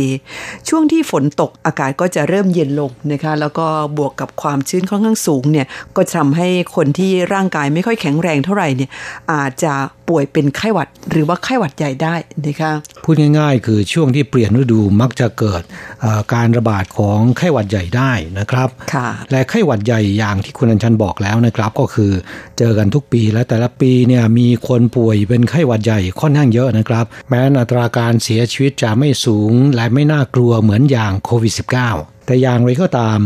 ช่วงที่ฝนตกอากาศก็จะเริ่มเย็นลงนะคะแล้วก็บวกกับความชื้นค่อนข้างสูงเนี่ยก็จะทำให้คนที่ร่างกายไม่ค่อยแข็งแรงเท่าไหร่เนี่ยอาจจะ ป่วยเป็นไข้หวัด หรือว่าไข้หวัดใหญ่ได้นะคะพูดง่าย ๆ คือช่วงที่เปลี่ยนฤดูมักจะเกิดเอ่อการระบาดของไข้หวัดใหญ่ได้นะครับค่ะและไข้หวัดใหญ่อย่างที่คุณอัญชันบอกแล้วนะครับ ก็คือเจอกันทุกปีและแต่ละปีเนี่ยมีคนป่วยเป็นไข้หวัดใหญ่ค่อนข้างเยอะนะครับ แม้อัตราการเสียชีวิตจะไม่สูงและไม่น่ากลัวเหมือนอย่างโควิด -19 แต่อย่างไรก็ตาม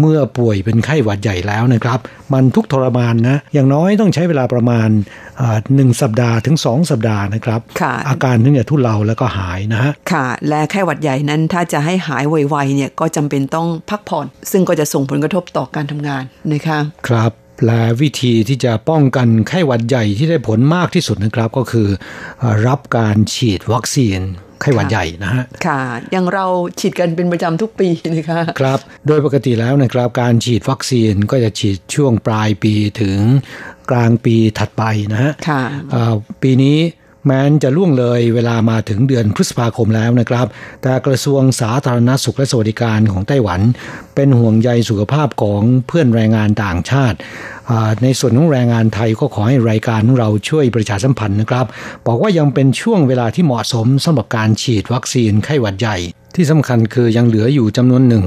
เมื่อป่วยเป็นไข้หวัดใหญ่แล้วนะครับ มันทุกข์ทรมานนะ อย่างน้อยต้องใช้เวลาประมาณเอ่อ หนึ่งสัปดาห์ถึงสองสัปดาห์นะครับค่ะอาการถึงจะทุเลาแล้วก็หายนะฮะค่ะ และไข้หวัดใหญ่นั้นถ้าจะให้หายไวๆเนี่ยก็จำเป็นต้องพักผ่อน ซึ่งก็จะส่งผลกระทบต่อการทำงานนะคะครับและวิธีที่จะป้องกันไข้หวัดใหญ่ที่ได้ผลมากที่สุดนะครับก็คือเอ่อรับการฉีดวัคซีน ไข้หวัดใหญ่นะฮะค่ะอย่างเราฉีดกันเป็นประจำทุกปีนะคะครับโดยปกติแล้วนะครับการฉีดวัคซีนก็จะฉีดช่วงปลายปีถึงกลางปีถัดไปนะฮะค่ะเอ่อปีนี้แม้นจะล่วงเลยเวลามาถึงเดือนพฤษภาคมแล้วนะครับ แต่กระทรวงสาธารณสุขและสวัสดิการของไต้หวัน เป็นห่วงใยสุขภาพของเพื่อนแรงงานต่างชาติอ่า ในส่วนของแรงงานไทยก็ขอให้รายการของเราช่วยประชาสัมพันธ์นะครับ บอกว่ายังเป็นช่วงเวลาที่เหมาะสมสำหรับการฉีดวัคซีนไข้หวัดใหญ่ ที่สำคัญคือยังเหลืออยู่จำนวนหนึ่ง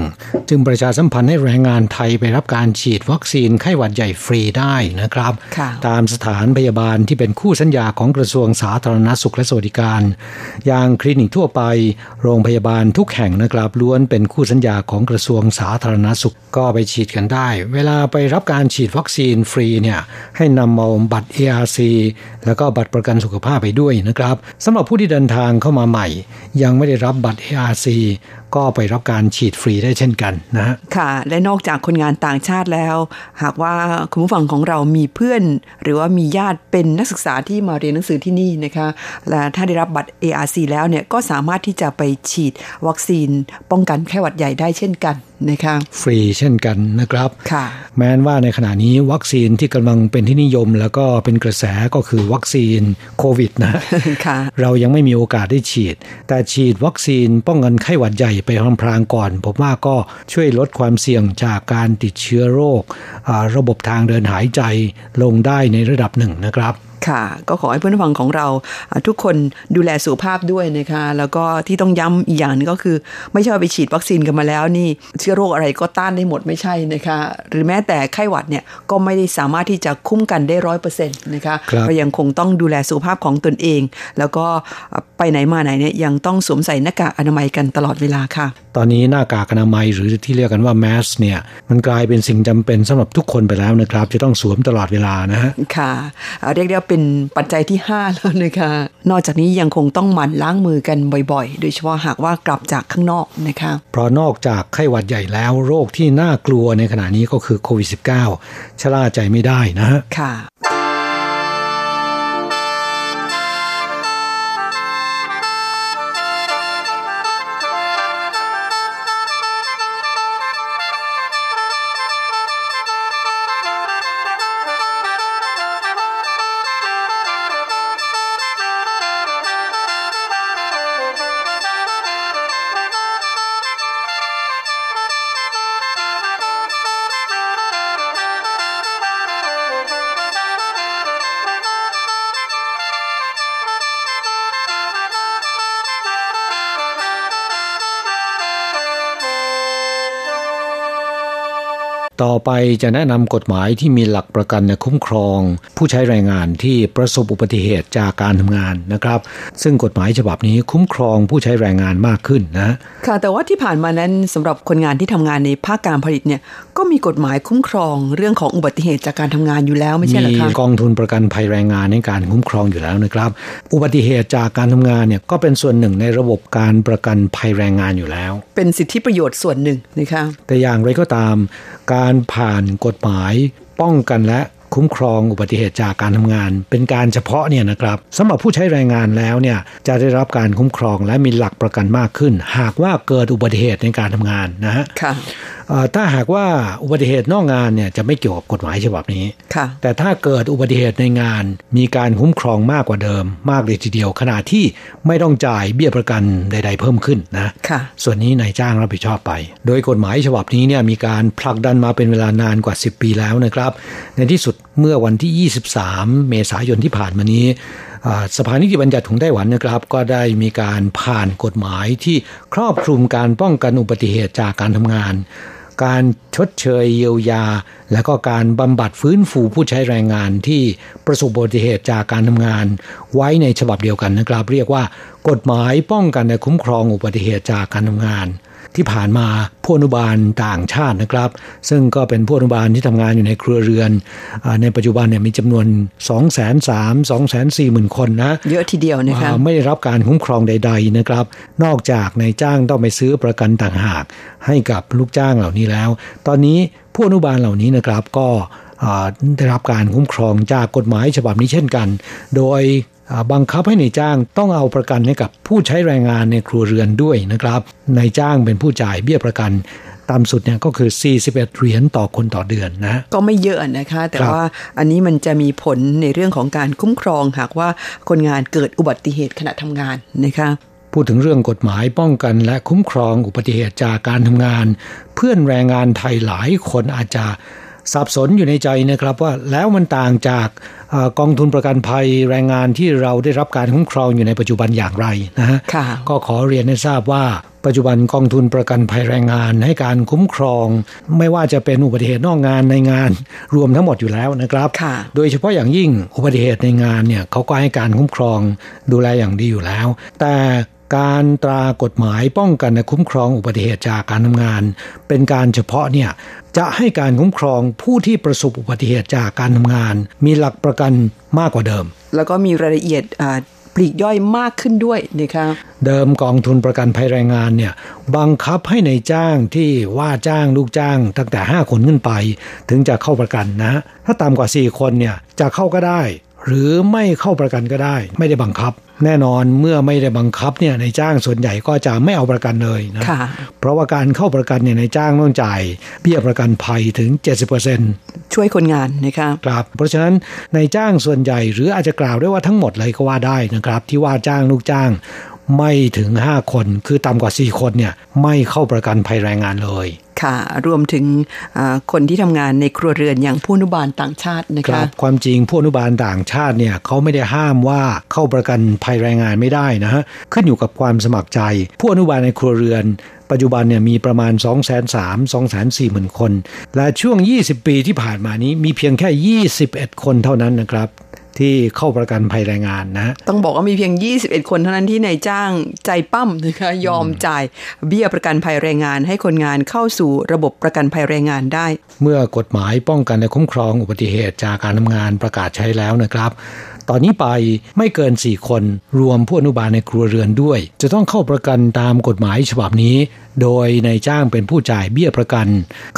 จึงประชาสัมพันธ์ให้แรงงานไทยไปรับการฉีดวัคซีนไข้หวัดใหญ่ฟรีได้นะครับค่ะตามสถานพยาบาลที่เป็นคู่สัญญาของกระทรวงสาธารณสุขและสวัสดิการ อย่างคลินิกทั่วไป โรงพยาบาลทุกแห่งนะครับล้วนเป็นคู่สัญญาของกระทรวงสาธารณสุขก็ไปฉีดกันได้ เวลาไปรับการฉีดวัคซีนฟรีเนี่ยให้นำเอาบัตร ARC แล้วก็บัตรประกันสุขภาพไปด้วยนะครับสำหรับผู้ที่เดินทางเข้ามาใหม่ ยังไม่ได้รับบัตร ARC qui ก็ไปรับการฉีดฟรีได้เช่นกันนะฮะค่ะ และนอกจากคนงานต่างชาติแล้ว หากว่าคุณผู้ฟังของเรามีเพื่อน หรือว่ามีญาติเป็นนักศึกษาที่มาเรียนหนังสือที่นี่นะคะและถ้าได้รับบัตร ARC แล้วเนี่ยก็สามารถที่จะไปฉีดวัคซีนป้องกันไข้หวัดใหญ่ได้เช่นกันนะคะฟรีเช่นกันนะครับค่ะแม้นว่าในขณะนี้วัคซีนที่กำลังเป็นที่นิยม แล้วก็เป็นกระแสก็คือวัคซีนโควิดนะค่ะเรายังไม่มีโอกาสได้ฉีด แต่ฉีดวัคซีนป้องกันไข้หวัดใหญ่ไปพลางๆก่อน ผมว่าก็ช่วยลดความเสี่ยงจากการติดเชื้อโรคระบบทางเดินหายใจลงได้ในระดับหนึ่งนะครับ ค่ะ ก็ขอให้เพื่อนผู้ฟังของเราอ่าทุกคนดูแลสุขภาพด้วยนะคะ แล้วก็ที่ต้องย้ำอีกอย่างหนึงก็คือ ไม่ใช่ว่าไปฉีดวัคซีนกันมาแล้วนี่เชื้อโรคอะไรก็ต้านได้หมดไม่ใช่นะคะ หรือแม้แต่ไข้หวัดเนี่ยก็ไม่ได้สามารถที่จะคุ้มกันได้ร้อยเปอร์เซ็นต์นะคะครับก็ยังคงต้องดูแลสุขภาพของตนเอง แล้วก็อ่าไปไหนมาไหนเนี่ยยังต้องสวมใส่หน้ากากอนามัยกันตลอดเวลาค่ะตอนนี้หน้ากากอนามัยหรือที่เรียกกันว่าแมสเนี่ยมันกลายเป็นสิ่งจำเป็นสำหรับทุกคนไปแล้วนะครับ จะต้องสวมตลอดเวลานะฮะค่ะอ่าเรียกได้ว่าเป็นปัจจัยที่ 5 แล้วนะคะนอกจากนี้ยังคงต้องหมั่นล้างมือกันบ่อยๆ โดยเฉพาะหากว่ากลับจากข้างนอกนะคะเพราะนอกจากไข้หวัดใหญ่แล้วโรคที่น่ากลัวในขณะนี้ก็คือโควิด -19 ชะล่าใจไม่ได้นะฮะค่ะ ต่อไปจะแนะนำกฎหมายที่มีหลักประกันและคุ้มครอง ผู้ใช้แรงงานที่ประสบอุบัติเหตุจากการทำงานนะครับ ซึ่งกฎหมายฉบับนี้คุ้มครองผู้ใช้แรงงานมากขึ้นนะค่ะแต่ว่าที่ผ่านมานั้นสำหรับคนงานที่ทำงานในภาคการผลิตเนี่ยก็มีกฎหมายคุ้มครองเรื่องของอุบัติเหตุจากการทำงานอยู่แล้วไม่ใช่เหรอมีคะกองทุนประกันภัยแรงงานในการคุ้มครองอยู่แล้วนะครับ อุบัติเหตุจากการทำงานเนี่ยก็เป็นส่วนหนึ่งในระบบการประกันภัยแรงงานอยู่แล้ว เป็นสิทธิประโยชน์ส่วนหนึ่งนะคะแต่อย่างไรก็ตามการผ่านกฎหมายป้องกันและคุ้มครองอุบัติเหตุจากการทำงาน เป็นการเฉพาะเนี่ยนะครับสำหรับผู้ใช้แรงงานแล้วเนี่ยจะได้รับการคุ้มครองและมีหลักประกันมากขึ้น หากว่าเกิดอุบัติเหตุในการทำงานนะฮะถ้าหากว่าอุบัติเหตุนอกงานเนี่ยจะไม่เกี่ยวกับกฎหมายฉบับนี้ค่ะแต่ถ้าเกิดอุบัติเหตุในงาน มีการคุ้มครองมากกว่าเดิม มากเลยทีเดียวขณะที่ไม่ต้องจ่ายเบี้ยประกันใด ๆ เพิ่มขึ้นนะค่ะส่วนนี้นายจ้างรับผิดชอบไป โดยกฎหมายฉบับนี้เนี่ยมีการผลักดันมาเป็นเวลานานกว่า 10 ปีแล้วนะครับ ในที่สุดเมื่อวันที่ 23 เมษายนที่ผ่านมานี้อ่า สภานิติบัญญัติของไต้หวันนะครับ ก็ได้มีการผ่านกฎหมายที่ครอบคลุมการป้องกันอุบัติเหตุจากการทำงาน การชดเชยเยียวยา และก็การบำบัดฟื้นฟูผู้ใช้แรงงานที่ประสบอุบัติเหตุจากการทำงาน ไว้ในฉบับเดียวกันนะครับ เรียกว่ากฎหมายป้องกันและคุ้มครองอุบัติเหตุจากการทำงาน ที่ผ่านมาผู้อนุบาลต่างชาตินะครับ ซึ่งก็เป็นผู้อนุบาลที่ทำงานอยู่ในครัวเรือนอาในปัจจุบันเนี่ยมีจำนวน 2 3 0 0 0 2 4 0 0 0 0 คนนะเยอะทีเดียวนะคะอ่าไม่ได้รับการคุ้มครองใด ๆนะครับ นอกจากนายจ้างต้องไปซื้อประกันต่างหาก ให้กับลูกจ้างเหล่านี้แล้ว ตอนนี้ผู้อนุบาลเหล่านี้นะครับก็อ่าได้รับการคุ้มครองจากกฎหมายฉบับนี้เช่นกัน โดยอ่า บังคับให้นายจ้างต้องเอาประกันให้กับผู้ใช้แรงงานในครัวเรือนด้วยนะครับนายจ้างเป็นผู้จ่ายเบี้ยประกันต่ำสุดเนี่ยก็คือ 41 เหรียญต่อคนต่อเดือนนะ ก็ไม่เยอะนะคะ แต่ครับว่าอันนี้มันจะมีผลในเรื่องของการคุ้มครองหากว่าคนงานเกิดอุบัติเหตุขณะทำงานนะคะพูดถึงเรื่องกฎหมายป้องกันและคุ้มครองอุบัติเหตุจากการทำงาน เพื่อนแรงงานไทยหลายคนอาจจะ สับสนอยู่ในใจนะครับว่าแล้วมันต่างจากเออกองทุนประกันภัยแรงงานที่เราได้รับการคุ้มครองอยู่ในปัจจุบันอย่างไรนะฮะค่ะก็ขอเรียนให้ทราบว่าปัจจุบันกองทุนประกันภัยแรงงานให้การคุ้มครอง ไม่ว่าจะเป็นอุบัติเหตุนอกงานในงาน รวมทั้งหมดอยู่แล้วนะครับค่ะโดยเฉพาะอย่างยิ่งอุบัติเหตุในงานเนี่ยเขาก็ให้การคุ้มครองดูแลอย่างดีอยู่แล้ว แต่ การตรากฎหมายป้องกันและคุ้มครองอุบัติเหตุจากการทำงาน เป็นการเฉพาะเนี่ยจะให้การคุ้มครองผู้ที่ประสบอุบัติเหตุจากการทำงาน มีหลักประกันมากกว่าเดิม แล้วก็มีรายละเอียดอ่าปลีกย่อยมากขึ้นด้วยนะคะเดิมกองทุนประกันภัยแรงงานเนี่ยบังคับให้ในายจ้างที่ว่าจ้างลูกจ้าง ตั้งแต่ 5 คนขึ้นไป ถึงจะเข้าประกันนะ ถ้าต่ำกว่า 4 คนเนี่ยจะเข้าก็ได้ หรือไม่เข้าประกันก็ได้ ไม่ได้บังคับ แน่นอนเมื่อไม่ได้บังคับเนี่ยในายจ้างส่วนใหญ่ก็จะไม่เอาประกันเลยนะค่ะเพราะว่าการเข้าประกันเนี่ยในายจ้างต้องจ่ายเบี้ยประกันภัยถึง 70%ช่วยคนงานนะคะครับเพราะฉะนั้นในายจ้างส่วนใหญ่หรืออาจจะกล่าวได้ว่าทั้งหมดเลยก็ว่าได้นะครับ ที่ว่าจ้างลูกจ้างไม่ถึง 5 คน คือต่ำกว่า 4 คนเนี่ยไม่เข้าประกันภัยแรงงานเลย ค่ะ รวมถึงคนที่ทำงานในครัวเรือนอย่างผู้อนุบาลต่างชาตินะครัคะบความจริงผู้อนุบาลต่างชาติเนี่ยเขาไม่ได้ห้ามว่าเข้าประกันภัยแรงงานไม่ได้นะฮะขึ้นอยู่กับความสมัครใจ ผู้อนุบาลในครัวเรือน ปัจจุบันเนี่ยมีประมาณ 2 3 0 0 0 2 4 0 0 0 0คน และช่วง 20 ปีที่ผ่านมานี้มีเพียงแค่ 21 คนเท่านั้นนะครับ ที่เข้าประกันภัยแรงงานนะ ต้องบอกว่ามีเพียง 21 คนเท่านั้นที่นายจ้างใจปั้มนะคะยอมจ่ายเบี้ยประกันภัยแรงงาน ให้คนงานเข้าสู่ระบบประกันภัยแรงงานได้ เมื่อกฎหมายป้องกันและคุ้มครองอุบัติเหตุจากการทำงานประกาศใช้แล้วนะครับ ตอนนี้ไปไม่เกิน 4 คนรวมผู้อนุบาลในครัวเรือนด้วย จะต้องเข้าประกันตามกฎหมายฉบับนี้ โดยนายจ้างเป็นผู้จ่ายเบี้ยประกัน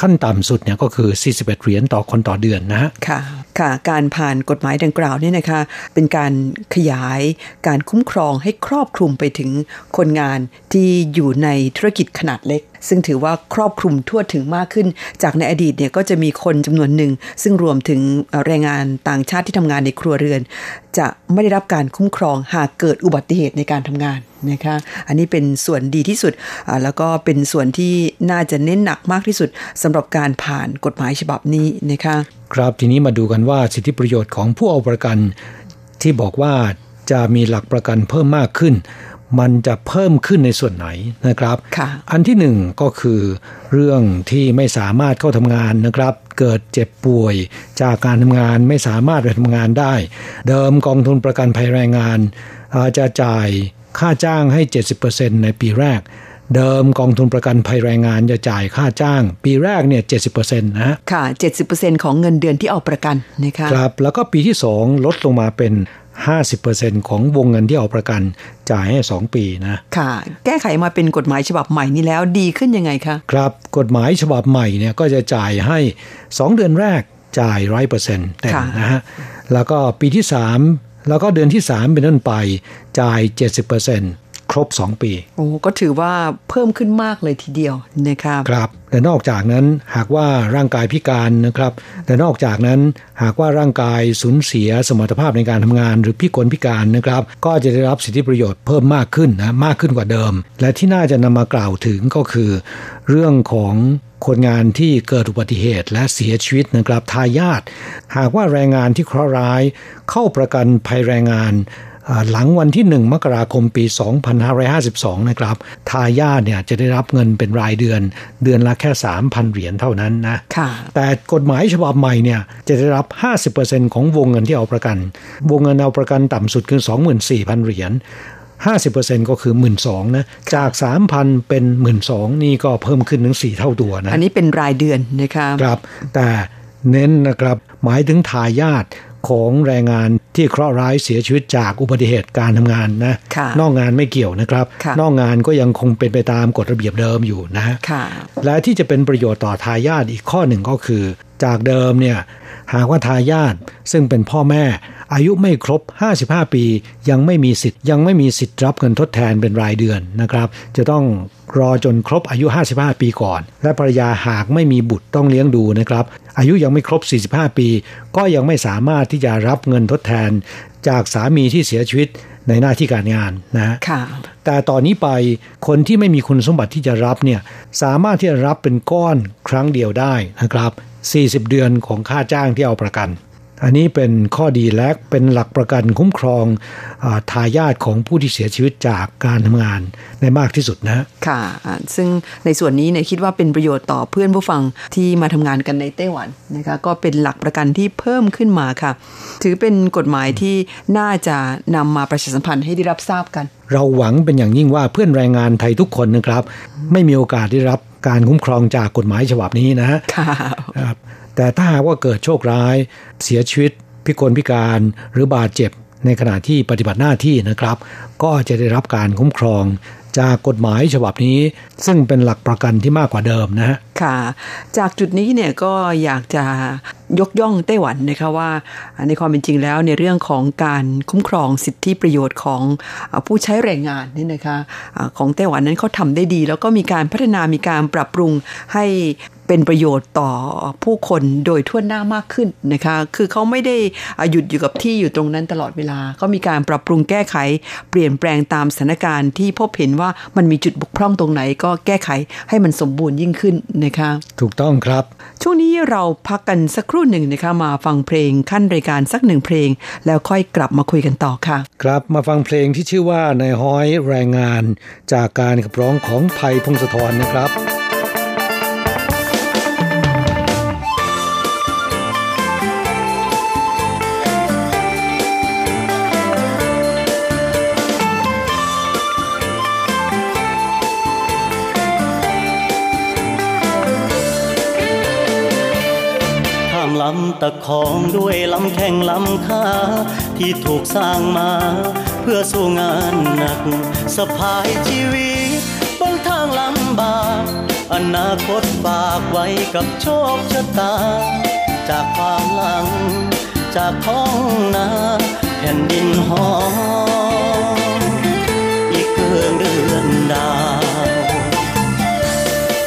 ขั้นต่ำสุดเนี่ยก็คือ 41 เหรียญต่อคนต่อเดือนนะฮะค่ะ ค่ะ การผ่านกฎหมายดังกล่าวเนี่ยนะคะ เป็นการขยายการคุ้มครองให้ครอบคลุมไปถึงคนงานที่อยู่ในธุรกิจขนาดเล็ก ซึ่งถือว่าครอบคลุมทั่วถึงมากขึ้น จากในอดีตเนี่ยก็จะมีคนจำนวนหนึ่ง ซึ่งรวมถึงแรงงานต่างชาติที่ทำงานในครัวเรือน จะไม่ได้รับการคุ้มครองหากเกิดอุบัติเหตุในการทำงานนะคะอันนี้เป็นส่วนดีที่สุดอ่าแล้วก็เป็นส่วนที่น่าจะเน้นหนักมากที่สุดสำหรับการผ่านกฎหมายฉบับนี้นะคะครับทีนี้มาดูกันว่าสิทธิประโยชน์ของผู้เอาประกันที่บอกว่าจะมีหลักประกันเพิ่มมากขึ้น มันจะเพิ่มขึ้นในส่วนไหนนะครับค่ะอันที่หนึ่งก็คือเรื่องที่ไม่สามารถเข้าทำงานนะครับ เกิดเจ็บป่วยจากการทำงานไม่สามารถไปทำงานได้ เดิมกองทุนประกันภัยแรงงานอาจจะจ่ายค่าจ้างให้ 70%ในปีแรก เดิมกองทุนประกันภัยแรงงานจะจ่ายค่าจ้าง ปีแรกเนี่ย70%นะฮะค่ะ70%ของเงินเดือนที่เอาประกันนะคะครับแล้วก็ปีที่2ลดลงมาเป็น 50%ของวงเงินที่เอาประกันจ่ายให้ 2 ปีนะ ค่ะ แก้ไขมาเป็นกฎหมายฉบับใหม่นี้แล้วดีขึ้นยังไงคะ ครับ กฎหมายฉบับใหม่เนี่ยก็จะจ่ายให้ 2 เดือนแรกจ่ายร้อยเปอร์เซ็นต์เต็มค่ะนะฮะ แล้วก็ปีที่ 3 แล้วก็เดือนที่ 3 เป็นต้นไปจ่าย 70% ครบ 2 ปี โอ้ก็ถือว่าเพิ่มขึ้นมากเลยทีเดียวนะครับครับและนอกจากนั้นหากว่าร่างกายพิการนะครับและนอกจากนั้นหากว่าร่างกายสูญเสียสมรรถภาพในการทำงาน หรือพิกลพิการนะครับ ก็จะได้รับสิทธิประโยชน์เพิ่มมากขึ้นนะมากขึ้นกว่าเดิม และที่น่าจะนำมากล่าวถึงก็คือ เรื่องของคนงานที่เกิดอุบัติเหตุและเสียชีวิตนะครับทายาทหากว่าแรงงานที่เคราะห์ร้าย เข้าประกันภัยแรงงานอ่า หลังวันที่ 1 มกราคมปี 2552 นะครับทายาทเนี่ยจะได้รับเงินเป็นรายเดือน เดือนละแค่ 3,000 เหรียญเท่านั้นนะค่ะแต่กฎหมายฉบับใหม่เนี่ยจะได้รับ 50%ของวงเงินที่เอาประกัน วงเงินเอาประกันต่ำสุดคือ 24,000 เหรียญ50%ก็คือ12,000นะ จาก 3,000 เป็น 12,000นี่ก็เพิ่มขึ้นถึง 4 เท่าตัวนะ อันนี้เป็นรายเดือนนะคะครับ แต่เน้นนะครับ หมายถึงทายาท ของแรงงานที่เคราะห์ร้ายเสียชีวิตจากอุบัติเหตุการทำงานนะค่ะนอกงานไม่เกี่ยวนะครับค่ะนอกงานก็ยังคงเป็นไปตามกฎระเบียบเดิมอยู่นะฮะค่ะและที่จะเป็นประโยชน์ต่อทายาทอีกข้อหนึ่งก็คือ จากเดิมเนี่ยหากว่าทายาทซึ่งเป็นพ่อแม่ อายุไม่ครบ 55 ปี ยังไม่มีสิทธิ์ยังไม่มีสิทธิ์รับเงินทดแทนเป็นรายเดือนนะครับ จะต้องรอจนครบอายุ 55 ปีก่อน และภรรยาหากไม่มีบุตรต้องเลี้ยงดูนะครับ อายุยังไม่ครบ 45 ปี ก็ยังไม่สามารถที่จะรับเงินทดแทน จากสามีที่เสียชีวิตในหน้าที่การงานนะฮะค่ะแต่ตอนนี้ไปคนที่ไม่มีคุณสมบัติที่จะรับเนี่ยสามารถที่จะรับเป็นก้อนครั้งเดียวได้นะครับ 40 เดือนของค่าจ้างที่เอาประกัน อันนี้เป็นข้อดีและเป็นหลักประกันคุ้มครองอาทายาทของผู้ที่เสียชีวิตจากการทำงานในมากที่สุดนะค่ะอ่าซึ่งในส่วนนี้เนี่ยคิดว่าเป็นประโยชน์ต่อเพื่อนผู้ฟังที่มาทำงานกันในไต้หวันนะคะก็เป็นหลักประกันที่เพิ่มขึ้นมาค่ะ ถือเป็นกฎหมายที่น่าจะนำมาประชาสัมพันธ์ให้ได้รับทราบกัน เราหวังเป็นอย่างยิ่งว่าเพื่อนแรงงานไทยทุกคนนะครับ ไม่มีโอกาสได้รับการคุ้มครองจากกฎหมายฉบับนี้นะค่ะครับ แต่ถ้าหากว่าเกิดโชคร้าย เสียชีวิต พิกลพิการหรือบาดเจ็บในขณะที่ปฏิบัติหน้าที่นะครับ ก็จะได้รับการคุ้มครองจากกฎหมายฉบับนี้ ซึ่งเป็นหลักประกันที่มากกว่าเดิมนะฮะค่ะ จากจุดนี้เนี่ยก็อยากจะยกย่องไต้หวันนะคะว่า ในความเป็นจริงแล้วในเรื่องของการคุ้มครองสิทธิประโยชน์ของผู้ใช้แรงงานนี่นะคะของไต้หวันนั้นเขาทำได้ดี แล้วก็มีการพัฒนามีการปรับปรุงให้ เป็นประโยชน์ต่อผู้คนโดยทั่วหน้ามากขึ้นนะคะ คือเขาไม่ได้หยุดอยู่กับที่อยู่ตรงนั้นตลอดเวลาเขามีการปรับปรุงแก้ไข เปลี่ยนแปลงตามสถานการณ์ที่พบเห็นว่ามันมีจุดบกพร่องตรงไหน ก็แก้ไขให้มันสมบูรณ์ยิ่งขึ้นนะคะ ถูกต้องครับ ช่วงนี้เราพักกันสักครู่หนึ่งนะคะมาฟังเพลงขั้นรายการสักหนึ่งเพลง แล้วค่อยกลับมาคุยกันต่อค่ะ ครับมาฟังเพลงที่ชื่อว่าในห้อยแรงงาน จากการขับร้องของไผ่พงศธรนะครับ ตะของด้วยลำแข้งลำขาที่ถูกสร้างมา เพื่อสู้งานหนักสะพายชีวิตบนทางลำบากอนาคตฝากไว้กับโชคชะตา จากความหลัง จากท้องนาแผ่นดินหอมอีกเกืองเดือนดาว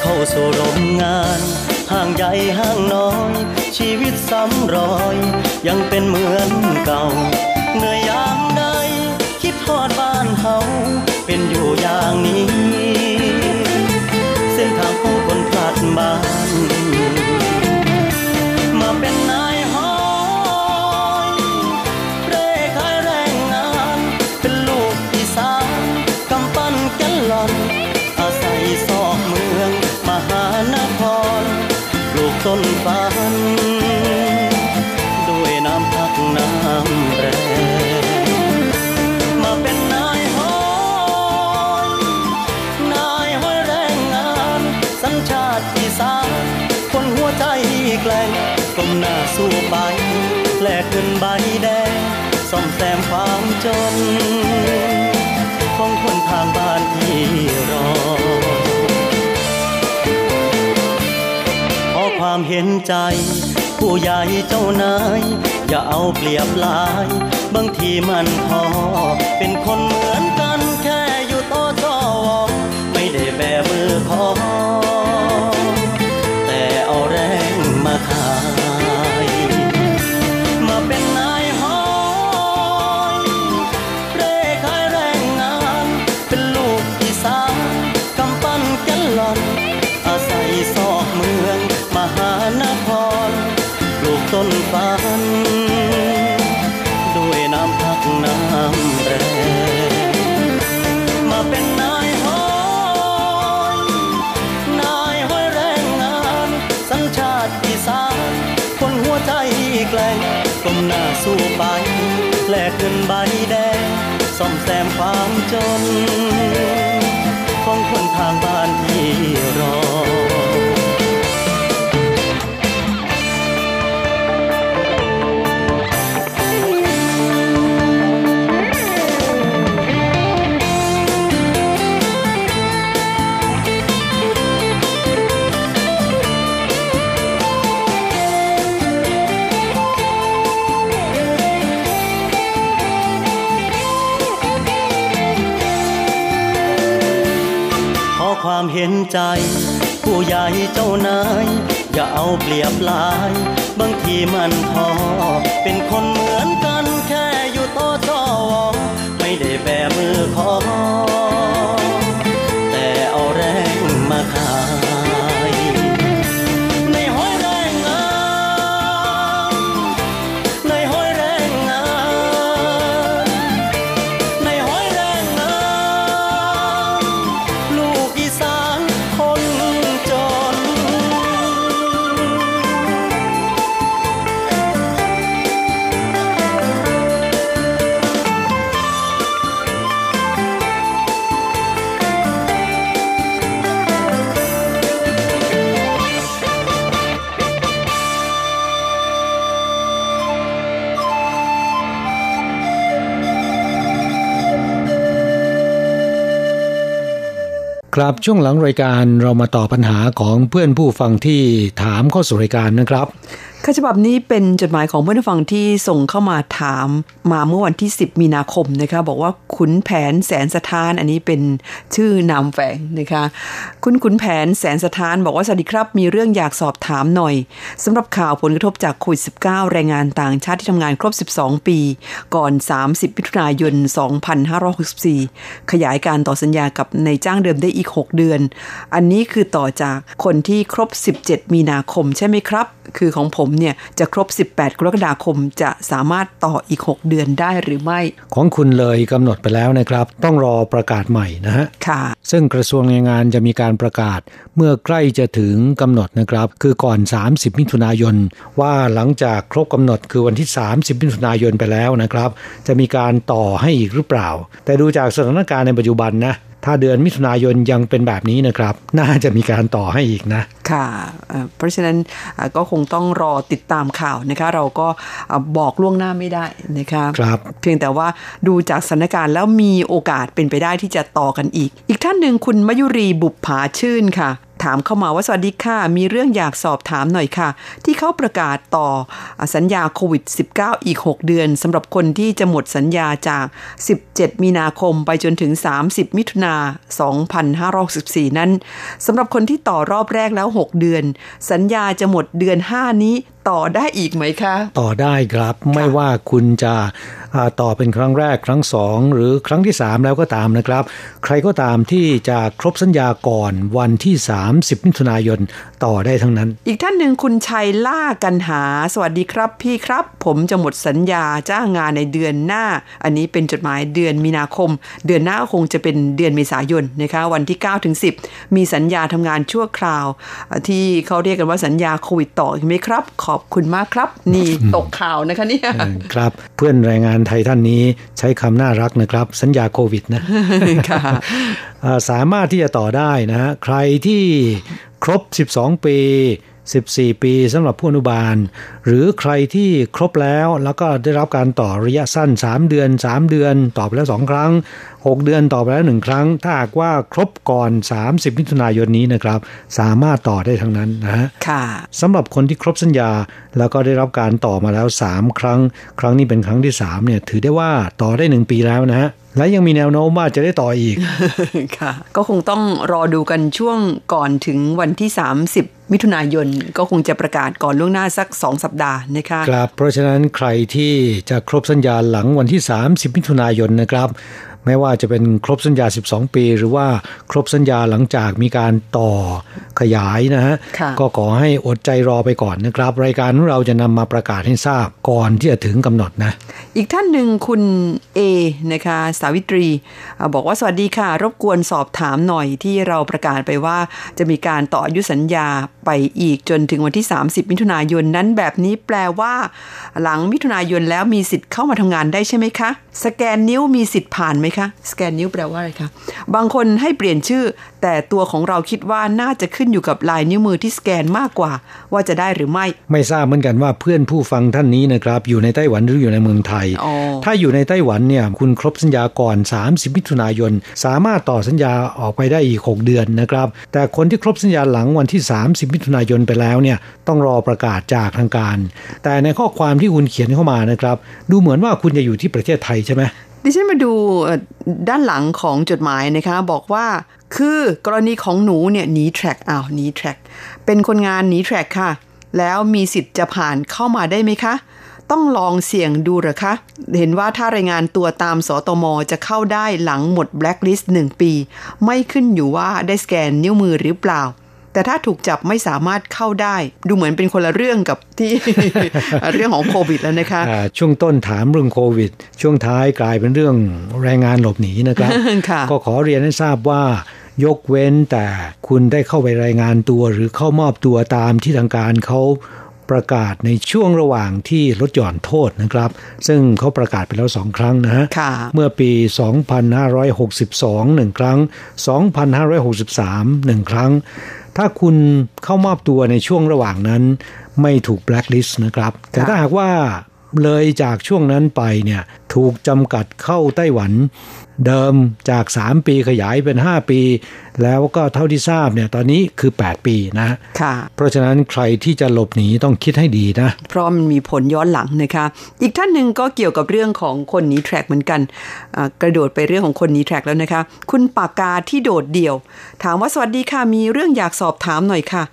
เข้าสู่โรงงาน ห่างใหญ่ห่างน้อย ชีวิตซ้ำรอย ยังเป็นเหมือนเก่า เหนื่อยยามใดคิดทอดบ้านเฮาเป็นอยู่อย่างนี้ เส้นทางผู้คนพลัดบ้าน ต้นฝันด้วยน้ำพักน้ำแรงมาเป็นนายหอยนายห้อยแรงงาน สัญชาติอีสานคนหัวใจแกล้งก้มหน้าสู้ไปแลกเงินใบแดงซ่อมแซมความจน ความเห็นใจ ผู้ใหญ่เจ้านาย อย่าเอาเปรียบลาย บางทีมันพอ เป็นคนเหมือนกัน ต้นฝันด้วยน้ำพักน้ำแรงมาเป็นนายห้อยนายห้อยแรงงาน สัญชาติอีสานคนหัวใจแกล้งก้มหน้าสู้ไปแลกเงินใบแดงซ่อมแซมความจน ของคนทางบ้านที่รอ ความเห็นใจ ผู้ใหญ่เจ้านาย อย่าเอาเปรียบลาย บางทีมันพอ เป็นคนเหมือนกันแค่อยู่โต๊ะจอไม่ได้แบมือขอ ครับช่วงหลังรายการเรามาตอบปัญหาของเพื่อนผู้ฟังที่ถามเข้าสู่รายการนะครับ ค่ะฉบับนี้เป็นจดหมายของเพื่อนฟังที่ส่งเข้ามาถามมาเมื่อวันที่ 10 มีนาคมนะคะบอกว่าขุนแผนแสนสถานอันนี้เป็นชื่อนามแฝงนะคะคุณขุนแผนแสนสถานบอกว่าสวัสดีครับ มีเรื่องอยากสอบถามหน่อยสำหรับข่าวผลกระทบจากโควิด -19 แรงงานต่างชาติที่ทำงานครบ 12 ปี ก่อน 30มิถุนายน 2564 ขยายการต่อสัญญากับในจ้างเดิมได้อีก 6 เดือน อันนี้คือต่อจากคนที่ครบ 17 มีนาคมใช่ไหมครับ คือของผมเนี่ยจะครบ 18 กรกฎาคมจะสามารถต่ออีก 6 เดือนได้หรือไม่ ของคุณเลยกำหนดไปแล้วนะครับ ต้องรอประกาศใหม่นะฮะค่ะ ซึ่งกระทรวงแรงงานจะมีการประกาศเมื่อใกล้จะถึงกำหนดนะครับ คือก่อน 30 มิถุนายน ว่าหลังจากครบกำหนดคือวันที่ 30 มิถุนายนไปแล้วนะครับ จะมีการต่อให้อีกหรือเปล่า แต่ดูจากสถานการณ์ในปัจจุบันนะ ถ้าเดือนมิถุนายนยังเป็นแบบนี้นะครับ น่าจะมีการต่อให้อีกนะ ค่ะเอ่อเพราะฉะนั้นอะก็คงต้องรอติดตามข่าวนะคะ เราก็อะบอกล่วงหน้าไม่ได้นะคะครับเพียงแต่ว่าดูจากสถานการณ์แล้วมีโอกาสเป็นไปได้ที่จะต่อกันอีก อีกท่านหนึ่งคุณมยุรีบุปผาชื่นค่ะ ถามเข้ามาว่าสวัสดีค่ะ มีเรื่องอยากสอบถามหน่อยค่ะ ที่เขาประกาศต่อสัญญาโควิด -19 อีก 6 เดือนสำหรับคนที่จะหมดสัญญาจาก 17 มีนาคมไปจนถึง 30 มิถุนา2564 นั้นสำหรับคนที่ต่อรอบแรกแล้ว 6 เดือน สัญญาจะหมดเดือน 5 นี้ ต่อได้อีกไหมคะ ต่อได้ครับไม่ว่าคุณจะอ่าต่อเป็นครั้งแรกครั้งสองหรือครั้งที่สามแล้วก็ตามนะครับ ใครก็ตามที่จะครบสัญญาก่อนวันที่ 30 มิถุนายนต่อได้ทั้งนั้น อีกท่านหนึ่งคุณชัยล่ากันหา สวัสดีครับพี่ครับ ผมจะหมดสัญญาจ้างงานในเดือนหน้า อันนี้เป็นจดหมายเดือนมีนาคม เดือนหน้าคงจะเป็นเดือนเมษายนนะคะวันที่9ถึง10 มีสัญญาทำงานชั่วคราวอะที่เขาเรียกกันว่าสัญญาโควิดต่อใช่ไหมครับ ขอบคุณมากครับ นี่ตกข่าวนะคะเนี่ยครับ เพื่อนแรงงานไทยท่านนี้ใช้คำน่ารักนะครับ สัญญาโควิดนะค่ะอ่าสามารถที่จะต่อได้นะฮะใครที่ครบ 12 ปี 14 ปีสำหรับผู้อนุบาล หรือใครที่ครบแล้วแล้วก็ได้รับการต่อระยะสั้น 3 เดือน 3 เดือนตอบแล้ว 2 ครั้ง 6 เดือนตอบแล้ว 1 ครั้ง ถ้าหากว่าครบก่อน 30มิถุนายนนี้นะครับ สามารถต่อได้ทั้งนั้นนะฮะค่ะสำหรับคนที่ครบสัญญาแล้วก็ได้รับการต่อมาแล้ว 3 ครั้ง ครั้งนี้เป็นครั้งที่3เนี่ยถือได้ว่าต่อได้ 1 ปีแล้วนะฮะ และยังมีแนวโน้มว่าจะได้ต่ออีก ค่ะ ก็คงต้องรอดูกันช่วงก่อนถึงวันที่ 30 มิถุนายนก็คงจะประกาศก่อนล่วงหน้าสัก 2 สัปดาห์นะคะครับเพราะฉะนั้นใครที่จะครบสัญญาหลังวันที่ 30 มิถุนายนนะครับ ไม่ว่าจะเป็นครบสัญญา 12 ปี หรือว่าครบสัญญาหลังจากมีการต่อขยายนะฮะค่ะก็ขอให้อดใจรอไปก่อนนะครับ รายการของเราจะนำมาประกาศให้ทราบก่อนที่จะถึงกำหนดนะ อีกท่านหนึ่งคุณเอนะคะสาวิตรีอ่าบอกว่าสวัสดีค่ะ รบกวนสอบถามหน่อยที่เราประกาศไปว่า จะมีการต่ออายุสัญญาไปอีกจนถึงวันที่ 30 มิถุนายนนั้นแบบนี้แปลว่า หลังมิถุนายนแล้วมีสิทธิ์เข้ามาทำงานได้ใช่ไหมคะ สแกนนิ้วมีสิทธิ์ผ่านไหมคะสแกนนิ้วแปลว่าอะไรคะบางคนให้เปลี่ยนชื่อ แต่ตัวของเราคิดว่าน่าจะขึ้นอยู่กับลายนิ้วมือที่สแกนมากกว่า ว่าจะได้หรือไม่ ไม่ทราบเหมือนกันว่าเพื่อนผู้ฟังท่านนี้นะครับอยู่ในไต้หวันหรืออยู่ในเมืองไทยอ๋อถ้าอยู่ในไต้หวันเนี่ยคุณครบสัญญาก่อน 30 มิถุนายน สามารถต่อสัญญาออกไปได้อีก 6 เดือนนะครับ แต่คนที่ครบสัญญาหลังวันที่ 30 มิถุนายนไปแล้วเนี่ยต้องรอประกาศจากทางการ แต่ในข้อความที่คุณเขียนเข้ามานะครับ ดูเหมือนว่าคุณจะอยู่ที่ประเทศไทยใช่ไหม ดิฉันมาดูด้านหลังของจดหมายนะคะ บอกว่าคือกรณีของหนูเนี่ยหนีแทร็กอ้าวหนีแทร็กเป็นคนงานหนีแทร็กค่ะ แล้วมีสิทธิ์จะผ่านเข้ามาได้ไหมคะ ต้องลองเสี่ยงดูหรอคะ เห็นว่าถ้ารายงานตัวตามสตมจะเข้าได้หลังหมดแบล็คลิสต์หนึ่งปี ไม่ขึ้นอยู่ว่าได้สแกนนิ้วมือหรือเปล่า แต่ถ้าถูกจับไม่สามารถเข้าได้ ดูเหมือนเป็นคนละเรื่องกับที่เรื่องของโควิดแล้วนะคะอ่าช่วงต้นถามเรื่องโควิด ช่วงท้ายกลายเป็นเรื่องแรงงานหลบหนีนะครับค่ะก็ขอเรียนให้ทราบว่ายกเว้นแต่คุณได้เข้าไปรายงานตัวหรือเข้ามอบตัวตามที่ทางการเขาประกาศในช่วงระหว่างที่ลดหย่อนโทษนะครับ ซึ่งเขาประกาศไปแล้วสองครั้งนะฮะค่ะเมื่อปี 2562หนึ่งครั้ง 2563หนึ่งครั้ง ถ้าคุณเข้ามอบตัวในช่วงระหว่างนั้น ไม่ถูกแบล็คลิสต์นะครับ แต่ถ้าหากว่าเลยจากช่วงนั้นไปเนี่ยถูกจำกัดเข้าไต้หวัน เดิมจาก 3 ปีขยายเป็น 5 ปี แล้วก็เท่าที่ทราบเนี่ยตอนนี้คือ 8 ปีนะค่ะ เพราะฉะนั้นใครที่จะหลบหนีต้องคิดให้ดีนะ เพราะมันมีผลย้อนหลังนะคะ อีกท่านหนึ่งก็เกี่ยวกับเรื่องของคนหนีแทร็กเหมือนกันอ่ากระโดดไปเรื่องของคนหนีแทร็กแล้วนะคะ คุณปากกาที่โดดเดี่ยว ถามว่าสวัสดีค่ะมีเรื่องอยากสอบถามหน่อยค่ะ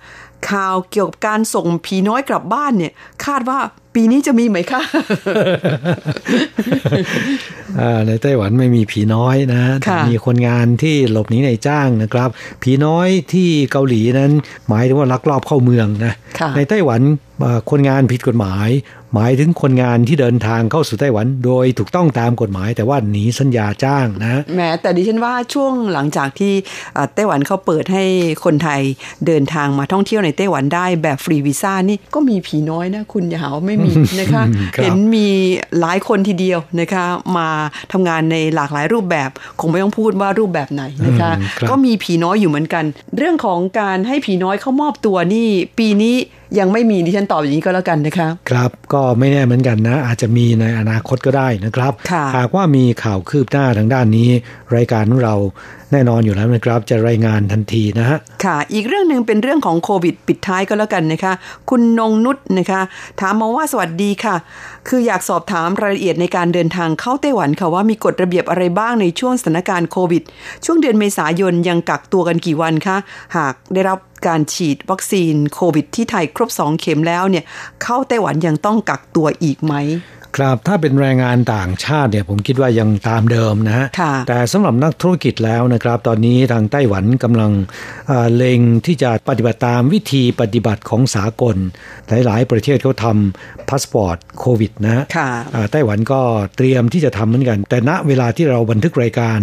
ข่าวเกี่ยวกับการส่งผีน้อยกลับบ้านเนี่ยคาดว่า ปีนี้จะมีไหมคะอ่าในไต้หวันไม่มีผีน้อยนะแต่ค่ะมีคนงานที่หลบหนีในจ้างนะครับ ผีน้อยที่เกาหลีนั้น หมายถึงว่าลักลอบเข้าเมืองนะค่ะในไต้หวันอ่าคนงานผิดกฎหมาย หมายถึงคนงานที่เดินทางเข้าสู่ไต้หวัน โดยถูกต้องตามกฎหมาย แต่ว่าหนีสัญญาจ้างนะแหม้แต่ดิฉันว่าช่วงหลังจากที่อ่าไต้หวันเขาเปิดให้คนไทยเดินทางมาท่องเที่ยวในไต้หวันได้แบบฟรีวีซ่านี่ก็มีผีน้อยนะ คุณอย่าหาว่าไม่มีนะคะครับเห็นมีหลายคนทีเดียวนะคะ มาทำงานในหลากหลายรูปแบบคงไม่ต้องพูดว่ารูปแบบไหนนะคะอืมครับก็มีผีน้อยอยู่เหมือนกัน เรื่องของการให้ผีน้อยเข้ามอบตัวนี่ปีนี้ยังไม่มีดิฉันตอบอย่างนี้ก็แล้วกันนะคะครับก็ไม่แน่เหมือนกันนะ อาจจะมีในอนาคตก็ได้นะครับค่ะหากว่ามีข่าวคืบหน้าทางด้านนี้ รายการของเรา แน่นอนอยู่แล้วนะครับจะรายงานทันทีนะฮะค่ะ อีกเรื่องหนึ่งเป็นเรื่องของโควิด ปิดท้ายก็แล้วกันนะคะ คุณนงนุษนะคะ ถามมาว่าสวัสดีค่ะ คืออยากสอบถามรายละเอียดในการเดินทางเข้าไต้หวันค่ะว่ามีกฎระเบียบอะไรบ้างในช่วงสถานการณ์โควิด ช่วงเดือนเมษายนยังกักตัวกันกี่วันคะหากได้รับการฉีดวัคซีนโควิด ที่ไทยครบ 2 เข็มแล้วเนี่ยเข้าไต้หวันยังต้องกักตัวอีกไหม ครับถ้าเป็นแรงงานต่างชาติเนี่ยผมคิดว่ายังตามเดิมนะฮะค่ะแต่สำหรับนักธุรกิจแล้วนะครับ ตอนนี้ทางไต้หวันกำลังเอ่อเล็งที่จะปฏิบัติตามวิธีปฏิบัติของสากล หลาย ๆ ประเทศเขาทำพาสปอร์ตโควิดนะฮะค่ะอ่าไต้หวันก็เตรียมที่จะทำเหมือนกัน แต่ณเวลาที่เราบันทึกรายการ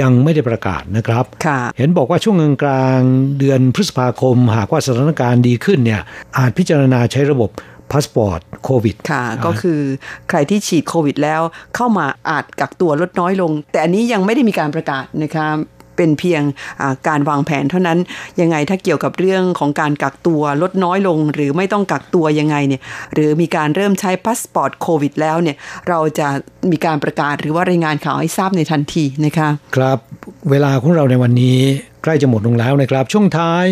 ยังไม่ได้ประกาศนะครับค่ะเห็นบอกว่าช่วงกลางๆเดือนพฤษภาคม หากว่าสถานการณ์ดีขึ้นเนี่ยอาจพิจารณาใช้ระบบ พาสปอร์ตโควิดค่ะ ก็คือใครที่ฉีดโควิดแล้วเข้ามาอาจกักตัวลดน้อยลง แต่อันนี้ยังไม่ได้มีการประกาศนะคะเป็นเพียงอ่าการวางแผนเท่านั้นยังไงถ้าเกี่ยวกับเรื่องของการกักตัวลดน้อยลง หรือไม่ต้องกักตัวยังไงเนี่ยหรือมีการเริ่มใช้พาสปอร์ตโควิดแล้วเนี่ยเราจะมีการประกาศหรือว่ารายงานข่าวให้ทราบในทันทีนะคะ ครับเวลาของเราในวันนี้ ใกล้จะหมดลงแล้วนะครับ ช่วงท้าย